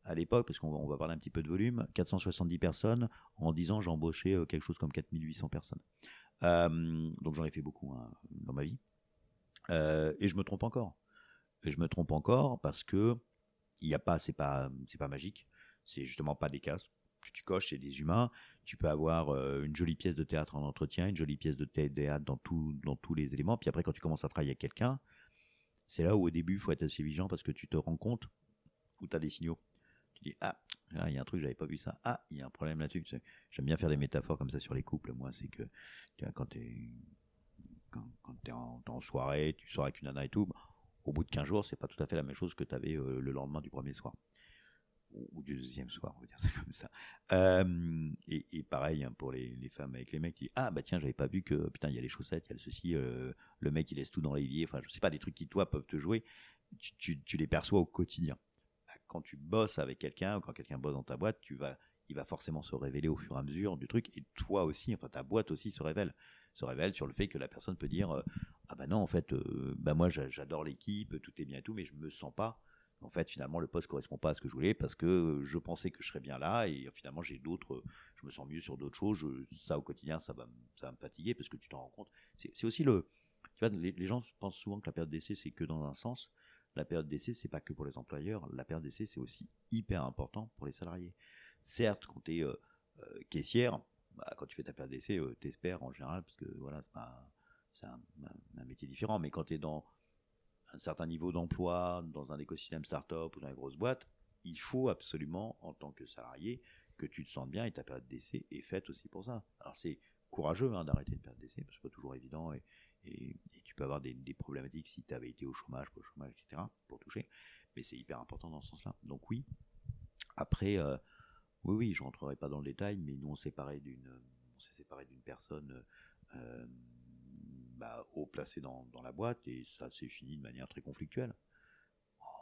à l'époque, parce qu'on va, parler un petit peu de volume, 470 personnes. En 10 ans, j'ai embauché euh, quelque chose comme 4800 personnes. Euh, donc j'en ai fait beaucoup hein, dans ma vie. Et je me trompe encore. Et je me trompe encore parce que il y a pas, c'est pas, c'est pas magique. C'est justement pas des cases que tu coches, c'est des humains. Tu peux avoir euh, une jolie pièce de théâtre en entretien, une jolie pièce de théâtre dans tout, dans tous les éléments. Puis après, quand tu commences à travailler avec quelqu'un, c'est là où au début, il faut être assez vigilant parce que tu te rends compte où tu as des signaux. Tu dis, ah, il y a un truc, j'avais pas vu ça. Ah, il y a un problème là-dessus. J'aime bien faire des métaphores comme ça sur les couples. Moi, c'est que tu vois, quand tu es, quand, quand t'es en, soirée, tu sors avec une nana et tout, au bout de 15 jours, c'est pas tout à fait la même chose que tu avais euh, le lendemain du premier soir ou du deuxième soir, on va dire ça comme ça. Euh, et, pareil hein, pour les, femmes avec les mecs, qui ah bah tiens j'avais pas vu que putain il y a les chaussettes, il y a ceci, euh, le mec il laisse tout dans l'évier, enfin je sais pas des trucs qui toi peuvent te jouer, tu, tu, les perçois au quotidien. Quand tu bosses avec quelqu'un ou quand quelqu'un bosse dans ta boîte, tu vas il va forcément se révéler au fur et à mesure du truc et toi aussi, enfin ta boîte aussi se révèle, se révèle sur le fait que la personne peut dire euh, ah bah non en fait bah moi j'adore l'équipe, tout est bien et tout, mais je me sens pas en fait, finalement, le poste correspond pas à ce que je voulais parce que je pensais que je serais bien là et finalement, j'ai d'autres, je me sens mieux sur d'autres choses. Ça, au quotidien, ça va, ça me fatiguer parce que tu t'en rends compte. C'est aussi le, les, gens pensent souvent que la période d'essai, c'est que dans un sens. La période d'essai, c'est pas que pour les employeurs. La période d'essai, c'est aussi hyper important pour les salariés. Certes, quand tu es euh, euh, caissière, bah, quand tu fais ta période d'essai, euh, t'espères en général parce que voilà, c'est un, un, métier différent. Mais quand tu es dans un certain niveau d'emploi dans un écosystème start-up ou dans une grosse boîte, il faut absolument, en tant que salarié, que tu te sentes bien et ta période d'essai est faite aussi pour ça. Alors c'est courageux hein, d'arrêter une période d'essai, parce que c'est pas toujours évident et, tu peux avoir des, problématiques si tu avais été au chômage, pas au chômage, etc. pour toucher, mais c'est hyper important dans ce sens-là. Donc oui. Après, euh, oui, oui, je rentrerai pas dans le détail, mais nous on s'est séparé d'une, on s'est d'une personne. Euh, bah, placé dans, la boîte et ça s'est fini de manière très conflictuelle.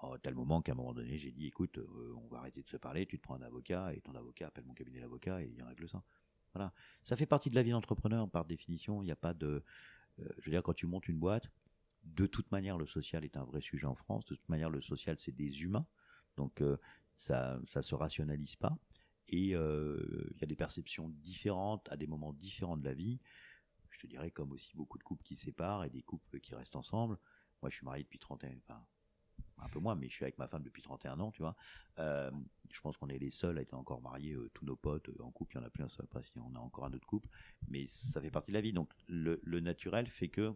Oh, à tel moment qu'à un moment donné, j'ai dit écoute, euh, on va arrêter de se parler, tu te prends un avocat et ton avocat appelle mon cabinet d'avocat et il règle ça. Voilà. Ça fait partie de la vie d'entrepreneur par définition. Il n'y a pas de. Euh, je veux dire, quand tu montes une boîte, de toute manière, le social est un vrai sujet en France. De toute manière, le social, c'est des humains. Donc, euh, ça ça se rationalise pas. Et il y a des perceptions différentes à des moments différents de la vie je te dirais comme aussi beaucoup de couples qui séparent et des couples qui restent ensemble. Moi, je suis marié depuis 31, enfin, un peu moins, mais je suis avec ma femme depuis 31 ans, tu vois. Euh, je pense qu'on est les seuls à être encore mariés, euh, tous nos potes euh, en couple, il y en a plus un seul, si on a encore un autre couple, mais ça fait partie de la vie. Donc, le, naturel fait que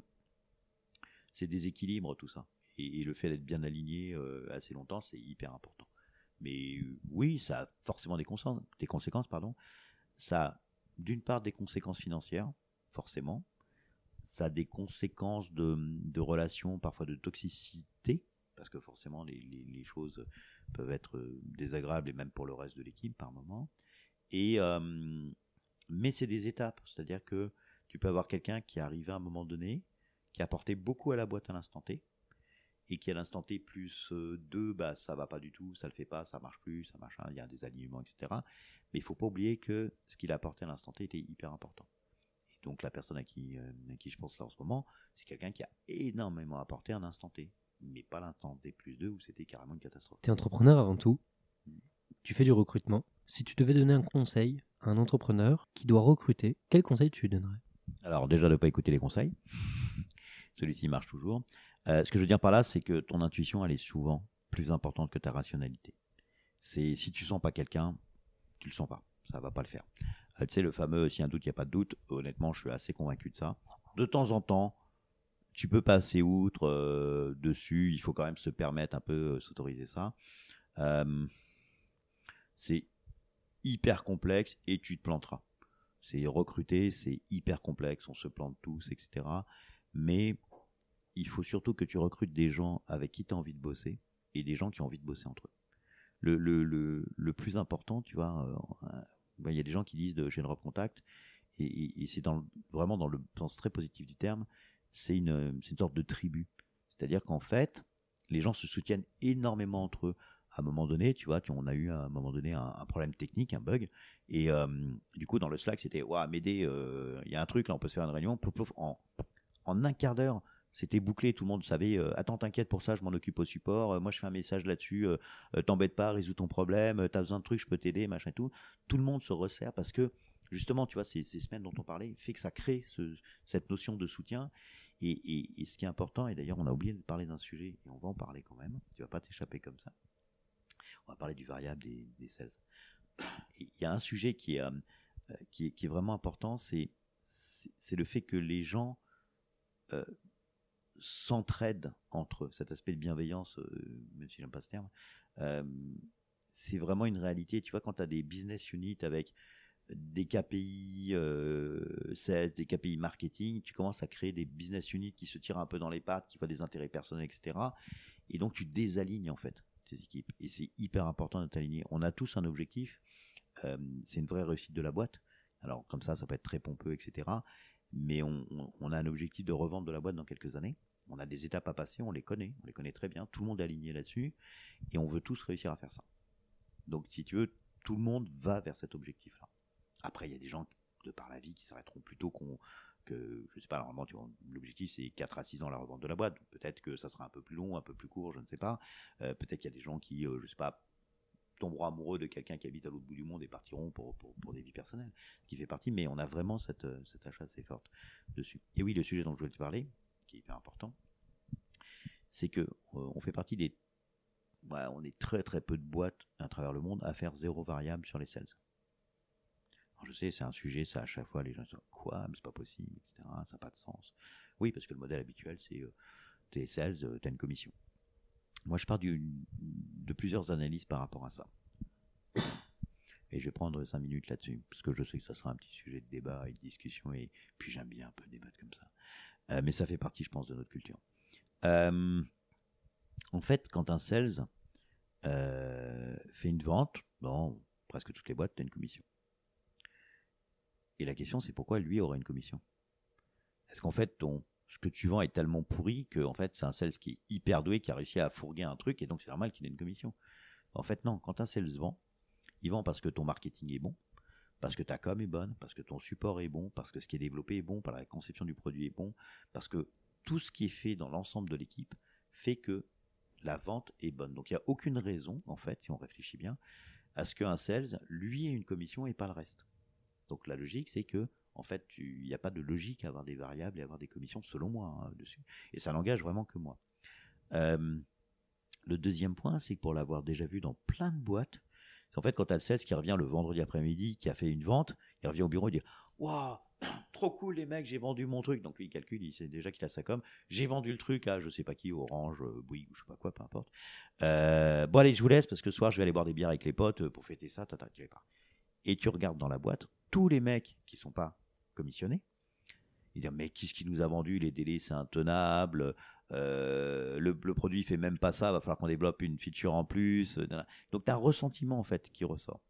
c'est des équilibres, tout ça. Et, le fait d'être bien aligné assez longtemps, c'est hyper important. Mais oui, ça a forcément des, des conséquences, pardon. Ça a d'une part des conséquences financières, forcément. Ça a des conséquences de, relations, parfois de toxicité, parce que forcément les, choses peuvent être désagréables et même pour le reste de l'équipe par moment. Euh, mais c'est des étapes, c'est-à-dire que tu peux avoir quelqu'un qui est arrivé à un moment donné, qui a apporté beaucoup à la boîte à l'instant T, et qui à l'instant T plus 2, bah ça va pas du tout, ça le fait pas, ça marche plus, ça marche, il y a des alignements, etc. Mais il faut pas oublier que ce qu'il a apporté à l'instant T était hyper important donc la personne à qui, euh, à qui je pense là en ce moment, c'est quelqu'un qui a énormément apporté un instant T, mais pas l'instant T plus 2 où c'était carrément une catastrophe. Tu es entrepreneur avant tout, mm. tu fais du recrutement. Si tu devais donner un conseil à un entrepreneur qui doit recruter, quel conseil tu lui donnerais? Alors déjà de ne pas écouter les conseils, <laughs> celui-ci marche toujours. Euh, ce que je veux dire par là, c'est que ton intuition, elle est souvent plus importante que ta rationalité. C'est si tu sens pas quelqu'un, tu le sens pas, ça va pas le faire. Euh, tu sais, le fameux si un doute, il n'y a pas de doute. Honnêtement, je suis assez convaincu de ça. De temps en temps, tu peux passer outre euh, dessus. Il faut quand même se permettre un peu euh, s'autoriser ça. C'est hyper complexe et tu te planteras. C'est recruter, c'est hyper complexe. On se plante tous, etc. Mais il faut surtout que tu recrutes des gens avec qui tu as envie de bosser et des gens qui ont envie de bosser entre eux. Le, le, le plus important, tu vois, Ben, il y a des gens qui disent de chez Drop Contact, et, c'est vraiment dans le sens très positif du terme, c'est une, une sorte de tribu. C'est-à-dire qu'en fait, les gens se soutiennent énormément entre eux. À un moment donné, tu vois, on a eu à un moment donné un, problème technique, un bug, et euh, du coup dans le Slack c'était, waouh, m'aider, il y a un truc là, on peut se faire une réunion, en un quart d'heure, c'était bouclé, tout le monde savait, euh, attends, t'inquiète pour ça, je m'en occupe au support, moi je fais un message là-dessus, t'embête pas, résous ton problème, t'as besoin de trucs, je peux t'aider, machin et tout. Tout le monde se resserre parce que justement, tu vois, ces, semaines dont on parlait, fait que ça crée cette notion de soutien. Et, ce qui est important, et d'ailleurs on a oublié de parler d'un sujet, et on va en parler quand même, tu vas pas t'échapper comme ça. On va parler du variable des, des sales. Il y a un sujet qui est, euh, qui est, vraiment important, c'est le fait que les gens euh, s'entraident entre eux. Cet aspect de bienveillance, euh, même si j'aime pas ce terme, c'est vraiment une réalité. Tu vois, quand tu as des business units avec des KPI euh, des KPI marketing, tu commences à créer des business units qui se tirent un peu dans les pattes, qui voient des intérêts personnels, etc. Et donc tu désalignes en fait tes équipes. Et c'est hyper important de t'aligner. On a tous un objectif. Euh, c'est une vraie réussite de la boîte. Alors comme ça, ça peut être très pompeux, etc. Mais on, on, a un objectif de revente de la boîte dans quelques années. On a des étapes à passer, on les connaît, on les connaît très bien. Tout le monde est aligné là-dessus, et on veut tous réussir à faire ça. Donc si tu veux, tout le monde va vers cet objectif-là. Après, il y a des gens de par la vie qui s'arrêteront plutôt qu'on que je sais pas normalement l'objectif c'est 4 à 6 ans la revente de la boîte peut-être que ça sera un peu plus long un peu plus court je ne sais pas euh, peut-être qu'il y a des gens qui euh, je sais pas tomberont amoureux de quelqu'un qui habite à l'autre bout du monde et partiront pour, pour, pour, des vies personnelles ce qui fait partie mais on a vraiment cette, euh, cette achat assez forte dessus et oui le sujet dont je voulais te parler qui est hyper important c'est que on fait partie des on est très très peu de boîtes à travers le monde à faire zéro variable sur les sales je sais, c'est un sujet, ça à chaque fois les gens disent quoi, mais c'est pas possible, etc. Ça n'a pas de sens. Oui, parce que le modèle habituel, c'est euh, t'es sales, euh, t'as une commission. Moi, je pars de plusieurs analyses par rapport à ça. Et je vais prendre cinq minutes là-dessus, parce que je sais que ça sera un petit sujet de débat et de discussion, et puis j'aime bien un peu débattre comme ça. Euh, mais ça fait partie, je pense, de notre culture. Euh, en fait, quand un sales fait une vente, dans presque toutes les boîtes, tu une commission. Et la question, c'est pourquoi lui aurait une commission? Est-ce qu'en fait, ton, ce que tu vends est tellement pourri que en fait, c'est un sales qui est hyper doué, qui a réussi à fourguer un truc, et donc c'est normal qu'il ait une commission En fait, non. Quand un sales vend, il vend parce que ton marketing est bon, parce que ta com est bonne, parce que ton support est bon, parce que ce qui est développé est bon, que la conception du produit est bon, parce que tout ce qui est fait dans l'ensemble de l'équipe fait que la vente est bonne. Donc il n'y a aucune raison, en fait, si on réfléchit bien, à ce qu'un sales, lui, ait une commission et pas le reste. Donc la logique, c'est que en fait, il n'y a pas de logique à avoir des variables et avoir des commissions, selon moi, hein, dessus. Et ça n'engage vraiment que moi. Euh, le deuxième point, c'est que pour l'avoir déjà vu dans plein de boîtes, en fait quand tu as le sales qui revient le vendredi après-midi, qui a fait une vente, il revient au bureau et dit Waouh, <clears throat> trop cool les mecs, j'ai vendu mon truc. Donc lui, il calcule, il sait déjà qu'il a sa com. J'ai vendu le truc à je sais pas qui, Orange, euh, Bouygues ou je sais pas quoi, peu importe. Euh, bon, allez, je vous laisse parce que ce soir, je vais aller boire des bières avec les potes pour fêter ça. Pas. Et tu regardes dans la boîte, tous les mecs qui sont pas commissionnés. Ils disent mais qu'est-ce qui nous a vendu Les délais c'est intenable. Euh, le, produit fait même pas ça. Va falloir qu'on développe une feature en plus. Euh, Donc tu as un ressentiment en fait qui ressort.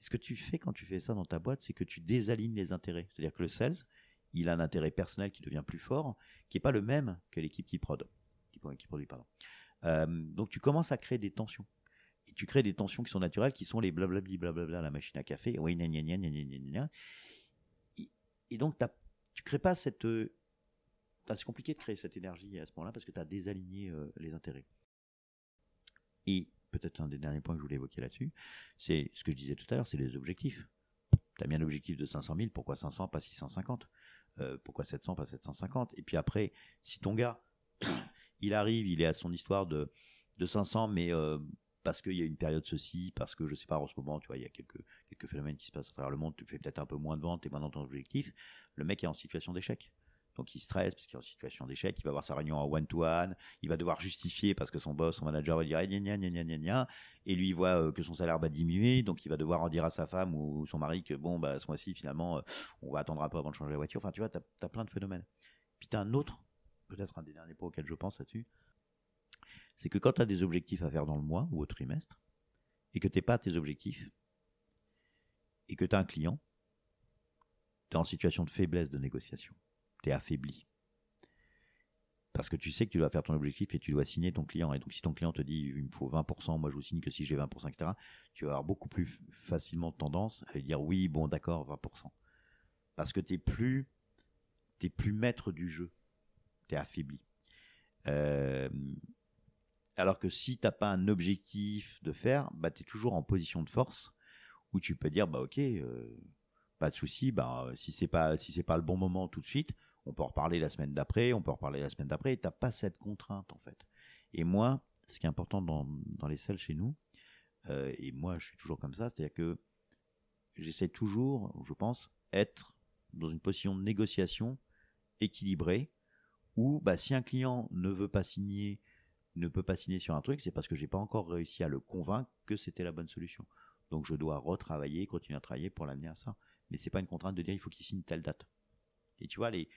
ce que tu fais quand tu fais ça dans ta boîte, c'est que tu désalignes les intérêts. C'est-à-dire que le sales, il a un intérêt personnel qui devient plus fort, qui est pas le même que l'équipe qui prod, qui, produit. Euh, donc tu commences à créer des tensions et tu crées des tensions qui sont naturelles, qui sont les blablabli blablabla, la machine à café, oui, Et, et donc, tu crées pas cette. Euh, c'est compliqué de créer cette énergie à ce moment-là parce que tu as désaligné euh, les intérêts. Et peut-être un des derniers points que je voulais évoquer là-dessus, c'est ce que je disais tout à l'heure, c'est les objectifs. Tu as bien l'objectif de 500 000, pourquoi 500, pas 650 euh, Pourquoi 700, pas 750 Et puis après, si ton gars, <coughs> il arrive, il est à son histoire de, de 500, mais parce qu'il y a une période ceci, parce que je sais pas en ce moment, tu vois, il y a quelques, quelques phénomènes qui se passent à travers le monde, tu fais peut-être un peu moins de ventes et moins dans ton objectif, le mec est en situation d'échec. Donc il stresse parce qu'il est en situation d'échec, il va avoir sa réunion en one-to-one, il va devoir justifier parce que son boss, son manager va dire gna gna gna gna gna et lui il voit euh, que son salaire va diminuer, donc il va devoir en dire à sa femme ou son mari que bon, bah ce mois-ci finalement, euh, on va attendre un peu avant de changer la voiture. Enfin, tu vois, tu as, plein de phénomènes. Puis tu as un autre, peut-être un des derniers points auxquels je pense là-dessus, c'est que quand tu as des objectifs à faire dans le mois ou au trimestre, et que tu pas tes objectifs, et que tu as un client, tu es en situation de faiblesse de négociation. Tu es affaibli. Parce que tu sais que tu dois faire ton objectif et tu dois signer ton client. Et donc, si ton client te dit il me faut 20%, moi je vous signe que si j'ai 20%, etc., tu vas avoir beaucoup plus facilement tendance à lui dire oui, bon, d'accord, 20%. Parce que tu n'es plus, plus maître du jeu. Tu es affaibli. Euh, alors que si tu n'as pas un objectif de faire, bah, tu es toujours en position de force où tu peux dire bah ok, euh, pas de souci, bah si c'est pas si c'est pas le bon moment tout de suite, on peut en reparler la semaine d'après, on peut en reparler la semaine d'après, et t'as pas cette contrainte en fait. Et moi, ce qui est important dans, dans les selles chez nous, euh, et moi je suis toujours comme ça, c'est-à-dire que j'essaie toujours, je pense, être dans une position de négociation équilibrée, où bah, si un client ne veut pas signer, ne peut pas signer sur un truc, c'est parce que j'ai pas encore réussi à le convaincre que c'était la bonne solution. Donc je dois retravailler, continuer à travailler pour l'amener à ça. Mais c'est pas une contrainte de dire il faut qu'il signe telle date. Et tu vois, les,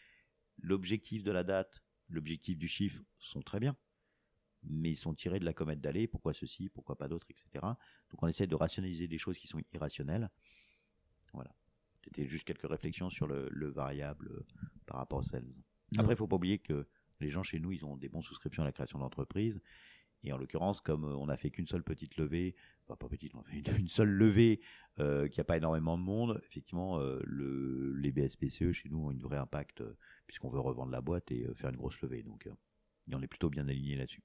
l'objectif de la date, l'objectif du chiffre sont très bien. Mais ils sont tirés de la comète d'aller, pourquoi ceci, pourquoi pas d'autres, etc. Donc on essaie de rationaliser des choses qui sont irrationnelles. Voilà. C'était juste quelques réflexions sur le, variable euh, par rapport aux sales. Après, il faut pas oublier que les gens chez nous, ils ont des bons souscriptions à la création d'entreprise. Et en l'occurrence, comme euh, on n'a fait qu'une seule petite levée, enfin pas petite, on a fait une, <laughs> seule levée euh, qui n'a pas énormément de monde, effectivement, euh, le, les BSPCE chez nous ont une vraie impact puisqu'on veut revendre la boîte et faire une grosse levée. Donc, on est plutôt bien aligné là-dessus.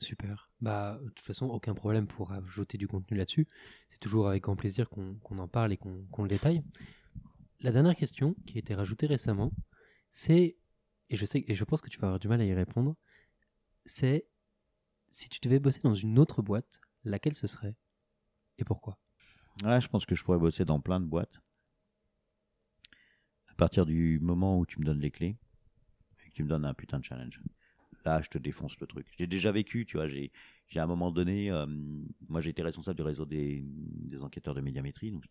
Super. Bah, de toute façon, aucun problème pour ajouter du contenu là-dessus. C'est toujours avec grand plaisir qu'on en parle et qu'on le détaille. La dernière question qui a été rajoutée récemment, c'est, et et je pense que tu vas avoir du mal à y répondre, c'est si tu devais bosser dans une autre boîte, laquelle ce serait? Et pourquoi? Ouais, je pense que je pourrais bosser dans plein de boîtes. À partir du moment où tu me donnes les clés et que tu me donnes un putain de challenge. Là, je te défonce le truc. J'ai déjà vécu, tu vois, j'ai, j'ai à un moment donné, euh, moi été responsable du réseau des, enquêteurs de médiamétrie, donc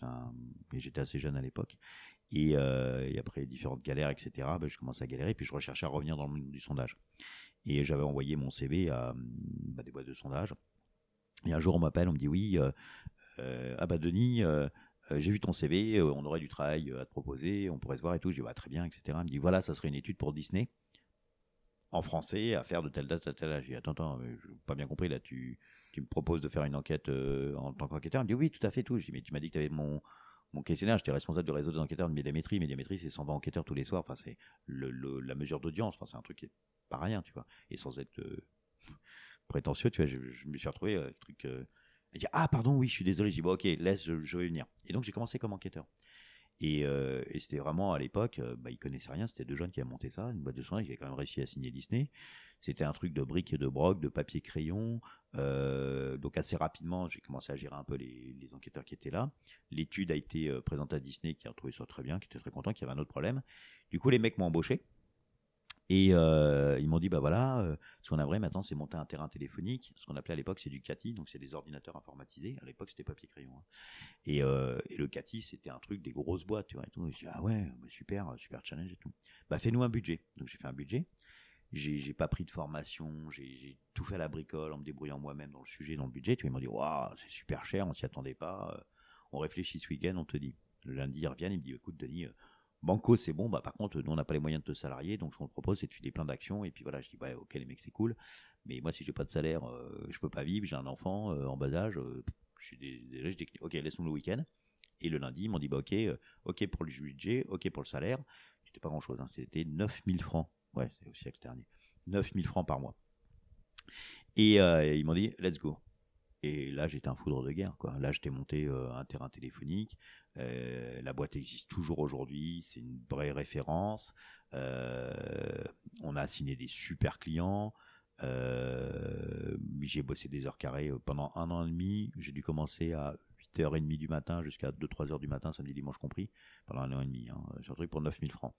j'étais assez jeune à l'époque. Et, euh, après différentes galères, etc., ben, je commençais à galérer, puis je recherchais à revenir dans le monde du sondage. Et j'avais envoyé mon CV à bah, des boîtes de sondage. Et un jour, on m'appelle, on me dit oui, euh, euh ah bah Denis, euh, euh, j'ai vu ton CV, on aurait du travail à te proposer, on pourrait se voir et tout. Je dis bah, très bien, etc. Il me dit voilà, ça serait une étude pour Disney en français à faire de telle date à telle âge. J'ai dit attends, attends, je pas bien compris là, tu, me proposes de faire une enquête en tant qu'enquêteur? Il me dit oui, tout à fait, tout. Je dis mais tu m'as dit que tu avais mon mon questionnaire, j'étais responsable du réseau des enquêteurs de médiamétrie. Médiamétrie, c'est 120 enquêteurs tous les soirs. Enfin, c'est la mesure d'audience. Enfin, c'est un truc qui est pas rien, tu vois. Et sans être euh, <laughs> prétentieux, tu vois, je, me suis retrouvé euh, truc. Euh, dit ah pardon, oui, je suis désolé. Je dis bon, ok, laisse, je, vais venir. Et donc j'ai commencé comme enquêteur. Et, euh, c'était vraiment à l'époque, bah, ils connaissaient rien. C'était deux jeunes qui avaient monté ça, une boîte de soins qui avait quand même réussi à signer Disney. C'était un truc de briques et de broc, de papier crayon. Donc assez rapidement, j'ai commencé à gérer un peu les, les enquêteurs qui étaient là. L'étude a été présentée à Disney, qui a trouvé ça très bien, qui était très content, qu'il y avait un autre problème. Du coup, les mecs m'ont embauché. Et euh, ils m'ont dit, bah voilà, euh, ce qu'on aimerait maintenant, c'est monter un terrain téléphonique. Ce qu'on appelait à l'époque, c'est du CATI, donc c'est des ordinateurs informatisés. À l'époque, c'était papier-crayon. Hein. Et, euh, et, le CATI, c'était un truc des grosses boîtes, tu vois. Et tout. Et je dis, ah ouais, bah super, super challenge et tout. Bah fais-nous un budget. Donc j'ai fait un budget. J'ai pas pris de formation, j'ai tout fait à la bricole en me débrouillant moi-même dans le sujet, dans le budget. Tu ils m'ont dit, waouh, c'est super cher, on s'y attendait pas. On réfléchit ce week-end, on te dit. Le lundi, ils reviennent, ils me disent, écoute, Denis, Banco, c'est bon. Bah, par contre, nous, on n'a pas les moyens de te salarier. Donc, ce qu'on te propose, c'est de filer plein d'actions. Et puis voilà, je dis, ouais, ok, les mecs, c'est cool. Mais moi, si j'ai pas de salaire, euh, je peux pas vivre. J'ai un enfant euh, en bas âge. Euh, je suis désolé, je dis, ok, laisse-nous le week-end. Et le lundi, ils m'ont dit, bah, ok, ok pour le budget, ok pour le salaire. C'était pas grand chose, hein. C'était 9000 francs. Ouais, c'est aussi siècle dernier. 9000 francs par mois. Et ils m'ont dit, let's go. Et là, j'étais un foudre de guerre. Là, j'étais monté euh, un terrain téléphonique. Euh, la boîte existe toujours aujourd'hui. C'est une vraie référence. Euh, on a signé des super clients. j'ai bossé des heures carrées pendant un an et demi. J'ai dû commencer à 8h30 du matin jusqu'à 2-3 heures du matin, samedi, dimanche compris, pendant un an et demi. Hein, sur un truc pour 9000 francs.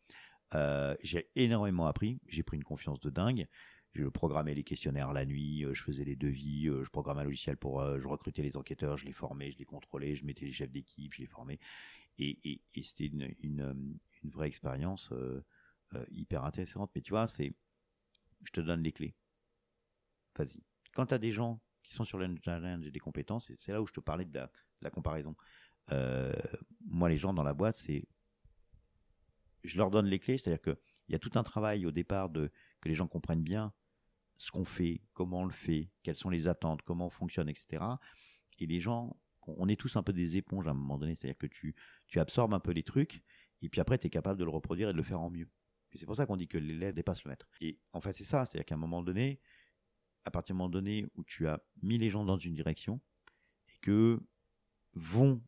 j'ai énormément appris. J'ai pris une confiance de dingue je programmais les questionnaires la nuit, euh, je faisais les devis, euh, je programmais un logiciel pour, euh, je recrutais les enquêteurs, je les formais, je les contrôlais, je mettais les chefs d'équipe, je les formais. Et, c'était une, vraie expérience hyper intéressante. Mais tu vois, c'est, je te donne les clés. Vas-y. Quand tu as des gens qui sont sur le challenge et des compétences, c'est là où je te parlais de la, comparaison. moi, les gens dans la boîte, c'est. Je leur donne les clés, c'est-à-dire qu'il y a tout un travail au départ de que les gens comprennent bien ce qu'on fait, comment on le fait, quelles sont les attentes, comment on fonctionne, etc. Et les gens, on est tous un peu des éponges à un moment donné, c'est-à-dire que tu, tu absorbes un peu les trucs, et puis après, tu es capable de le reproduire et de le faire en mieux. Et c'est pour ça qu'on dit que l'élève dépasse le maître. Et en fait, c'est ça, c'est-à-dire qu'à un moment donné, à partir du moment donné où tu as mis les gens dans une direction, et que vont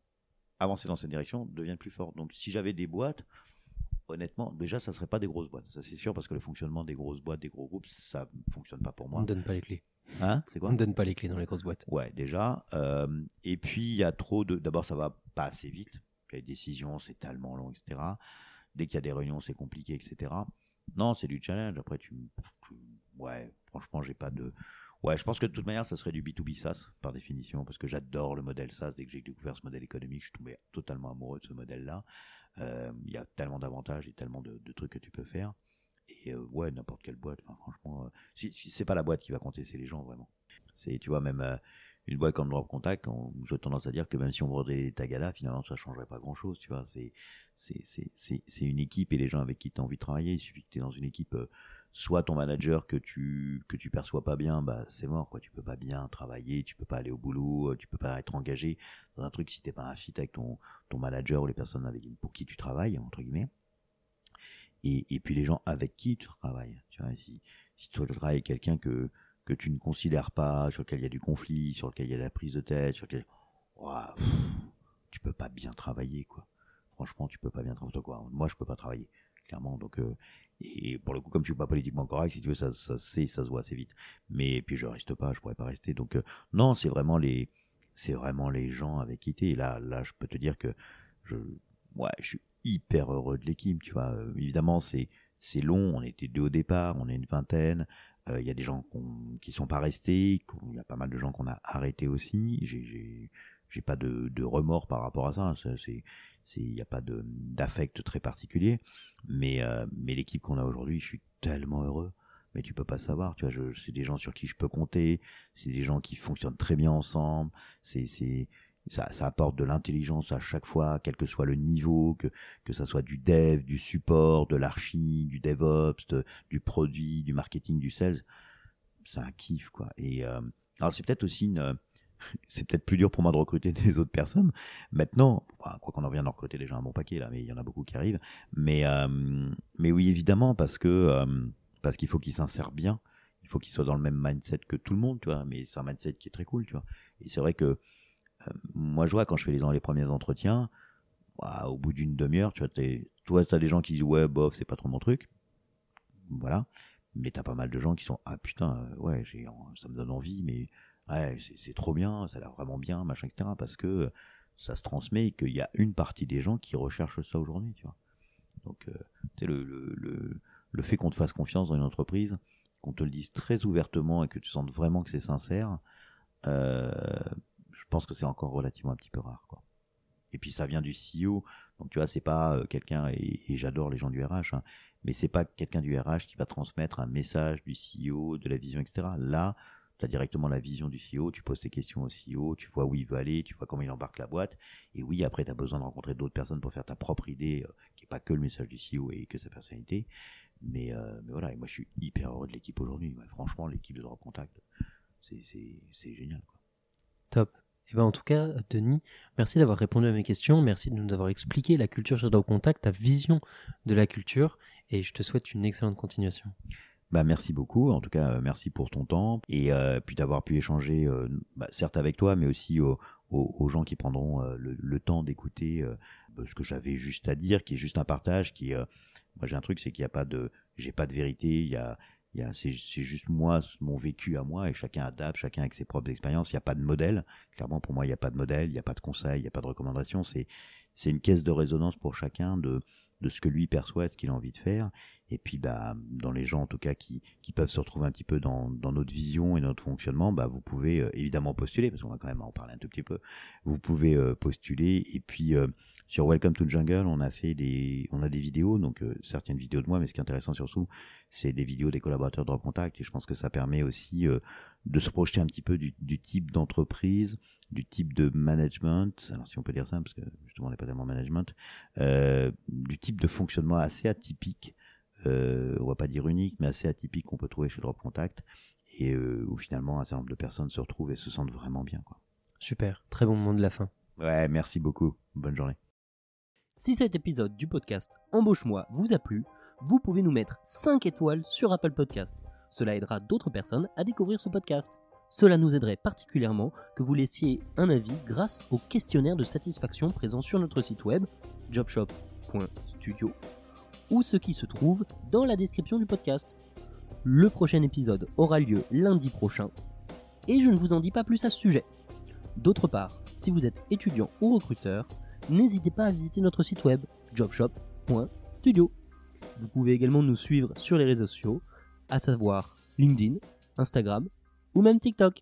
avancer dans cette direction, deviennent plus forts. Donc si j'avais des boîtes, honnêtement, déjà, ça ne serait pas des grosses boîtes. Ça, c'est sûr, parce que le fonctionnement des grosses boîtes, des gros groupes, ça ne fonctionne pas pour moi. On ne donne pas les clés. Hein? C'est quoi? On ne donne pas les clés dans les grosses boîtes. Ouais, déjà. Euh, et puis, il y a trop de. D'abord, ça va pas assez vite. Les décisions, c'est tellement long, etc. Dès qu'il y a des réunions, c'est compliqué, etc. Non, c'est du challenge. Après, tu. tu- Ouais, franchement, j'ai pas de. Ouais, je pense que de toute manière, ça serait du B2B SaaS, par définition, parce que j'adore le modèle SaaS. Dès que j'ai découvert ce modèle économique, je suis tombé totalement amoureux de ce modèle-là. Euh, Il y a tellement d'avantages et tellement de, trucs que tu peux faire. Et euh, ouais, n'importe quelle boîte, franchement, euh, si, c'est pas la boîte qui va compter, c'est les gens, vraiment. C'est, tu vois, même euh, une boîte comme Drop Contact, on, j'ai tendance à dire que même si on vendait des Tagada, finalement, ça changerait pas grand chose, tu vois. C'est, une équipe et les gens avec qui tu as envie de travailler, il suffit que tu es dans une équipe, soit ton manager que tu, que tu perçois pas bien, bah, c'est mort, quoi. Tu peux pas bien travailler, tu peux pas aller au boulot, euh, tu peux pas être engagé dans un truc si t'es pas un fit avec ton, ton manager ou les personnes avec, pour qui tu travailles, entre guillemets. Et, et puis les gens avec qui tu travailles. Tu vois, si, si tu travailles avec quelqu'un que, que tu ne considères pas, sur lequel il y a du conflit, sur lequel il y a de la prise de tête, sur lequel pff, tu peux pas bien travailler quoi. Franchement, tu peux pas bien travailler quoi. Moi, je peux pas travailler clairement. Donc, euh, et pour le coup, comme je suis pas politiquement correct, si tu veux, ça, ça, ça se voit assez vite. Mais puis je reste pas, je pourrais pas rester. Donc euh, non, c'est vraiment les, c'est vraiment les gens avec qui t'es. Là, là, je peux te dire que je, ouais, je suis hyper heureux de l'équipe. Tu vois, Euh, évidemment, c'est, c'est long. On était deux au départ, on est une vingtaine. Il y a des gens qu'on- qui sont pas restés. Il y a pas mal de gens qu'on a arrêtés aussi. J'ai, j'ai, pas de, de remords par rapport à ça. Ça, C'est, il n'y a pas d'affect très particulier. Mais, euh, mais l'équipe qu'on a aujourd'hui, je suis tellement heureux. Mais tu peux pas savoir, tu vois, c'est des gens sur qui je peux compter, c'est des gens qui fonctionnent très bien ensemble, c'est, c'est, ça, ça apporte de l'intelligence à chaque fois, quel que soit le niveau, que, que ça soit du dev, du support, de l'archi, du DevOps, de- du produit, du marketing, du sales. C'est un kiff, quoi. Et, euh, alors c'est peut-être aussi une, c'est peut-être plus dur pour moi de recruter <laughs> des autres personnes. Maintenant, enfin, quoi qu'on en vient d'en recruter déjà un bon paquet là, mais il y en a beaucoup qui arrivent. Mais, euh, mais oui, évidemment, parce que, euh, parce qu'il faut qu'ils s'insèrent bien. Il faut qu'ils soient dans le même mindset que tout le monde, tu vois. Mais c'est un mindset qui est très cool, tu vois. Et c'est vrai que euh, moi, je vois quand je fais les, les premiers entretiens, bah, au bout d'une demi-heure, tu vois, t'es- toi, t'as des gens qui disent ouais, bof, c'est pas trop mon truc. Voilà. Mais t'as pas mal de gens qui sont ah putain, ouais, ça me donne envie, mais c'est, trop bien, ça a l'air vraiment bien, machin, etc. Parce que ça se transmet et qu'il y a une partie des gens qui recherchent ça aujourd'hui, tu vois. Donc, euh, tu sais, le, le, le, le fait qu'on te fasse confiance dans une entreprise, qu'on te le dise très ouvertement et que tu sentes vraiment que c'est sincère, euh, je pense que c'est encore relativement un petit peu rare, quoi. Et puis ça vient du CEO, donc tu vois, c'est pas euh, quelqu'un, et, et j'adore les gens du RH, hein, mais c'est pas quelqu'un du RH qui va transmettre un message du CEO, de la vision, etc. Là, tu as directement la vision du CEO, tu poses tes questions au CEO, tu vois où il veut aller, tu vois comment il embarque la boîte, et oui, après, tu as besoin de rencontrer d'autres personnes pour faire ta propre idée, euh, qui est pas que le message du CEO et que sa personnalité, mais, euh, mais voilà, et moi je suis hyper heureux de l'équipe aujourd'hui, franchement, l'équipe de Drop Contact, c'est- génial. Top. Et ben en tout cas, Denis, merci d'avoir répondu à mes questions, merci de nous avoir expliqué la culture chez Drop Contact, ta vision de la culture, et je te souhaite une excellente continuation. Bah merci beaucoup. En tout cas, euh, merci pour ton temps et euh, puis d'avoir pu échanger, euh, bah, certes avec toi, mais aussi aux, gens qui prendront euh, le, le temps d'écouter euh, bah, ce que j'avais juste à dire, qui est juste un partage. Qui, euh, moi, j'ai un truc, c'est qu'il n'y a pas de, j'ai pas de vérité. Il y a, il y a, c'est, c'est juste moi, mon vécu à moi, et chacun adapte, chacun avec ses propres expériences. Il n'y a pas de modèle. Clairement, pour moi, il n'y a pas de modèle, il n'y a pas de conseil, il n'y a pas de recommandation. C'est, c'est une caisse de résonance pour chacun de de ce que lui perçoit, ce qu'il a envie de faire. Et puis, bah, dans les gens, en tout cas, qui, qui peuvent se retrouver un petit peu dans, dans notre vision et notre fonctionnement, bah, vous pouvez euh, évidemment postuler, parce qu'on va quand même en parler un tout petit peu. Vous pouvez euh, postuler. Et puis, euh, sur Welcome to Jungle, on a fait des, on a des vidéos, donc euh, certaines vidéos de moi, mais ce qui est intéressant surtout, c'est des vidéos des collaborateurs de Contact. Et je pense que ça permet aussi euh, de se projeter un petit peu du, type d'entreprise, du type de management, alors si on peut dire ça, parce que justement on n'est pas tellement management, euh, du type de fonctionnement assez atypique, euh, on va pas dire unique, mais assez atypique qu'on peut trouver chez Drop Contact, et euh, où finalement un certain nombre de personnes se retrouvent et se sentent vraiment bien. Quoi. Super, très bon moment de la fin. Ouais, merci beaucoup, bonne journée. Si cet épisode du podcast Embauche-moi vous a plu, vous pouvez nous mettre 5 étoiles sur Apple Podcast. Cela aidera d'autres personnes à découvrir ce podcast. Cela nous aiderait particulièrement que vous laissiez un avis grâce au questionnaire de satisfaction présent sur notre site web jobshop.studio ou ce qui se trouve dans la description du podcast. Le prochain épisode aura lieu lundi prochain et je ne vous en dis pas plus à ce sujet. D'autre part, si vous êtes étudiant ou recruteur, n'hésitez pas à visiter notre site web jobshop.studio. Vous pouvez également nous suivre sur les réseaux sociaux à savoir LinkedIn, Instagram ou même TikTok.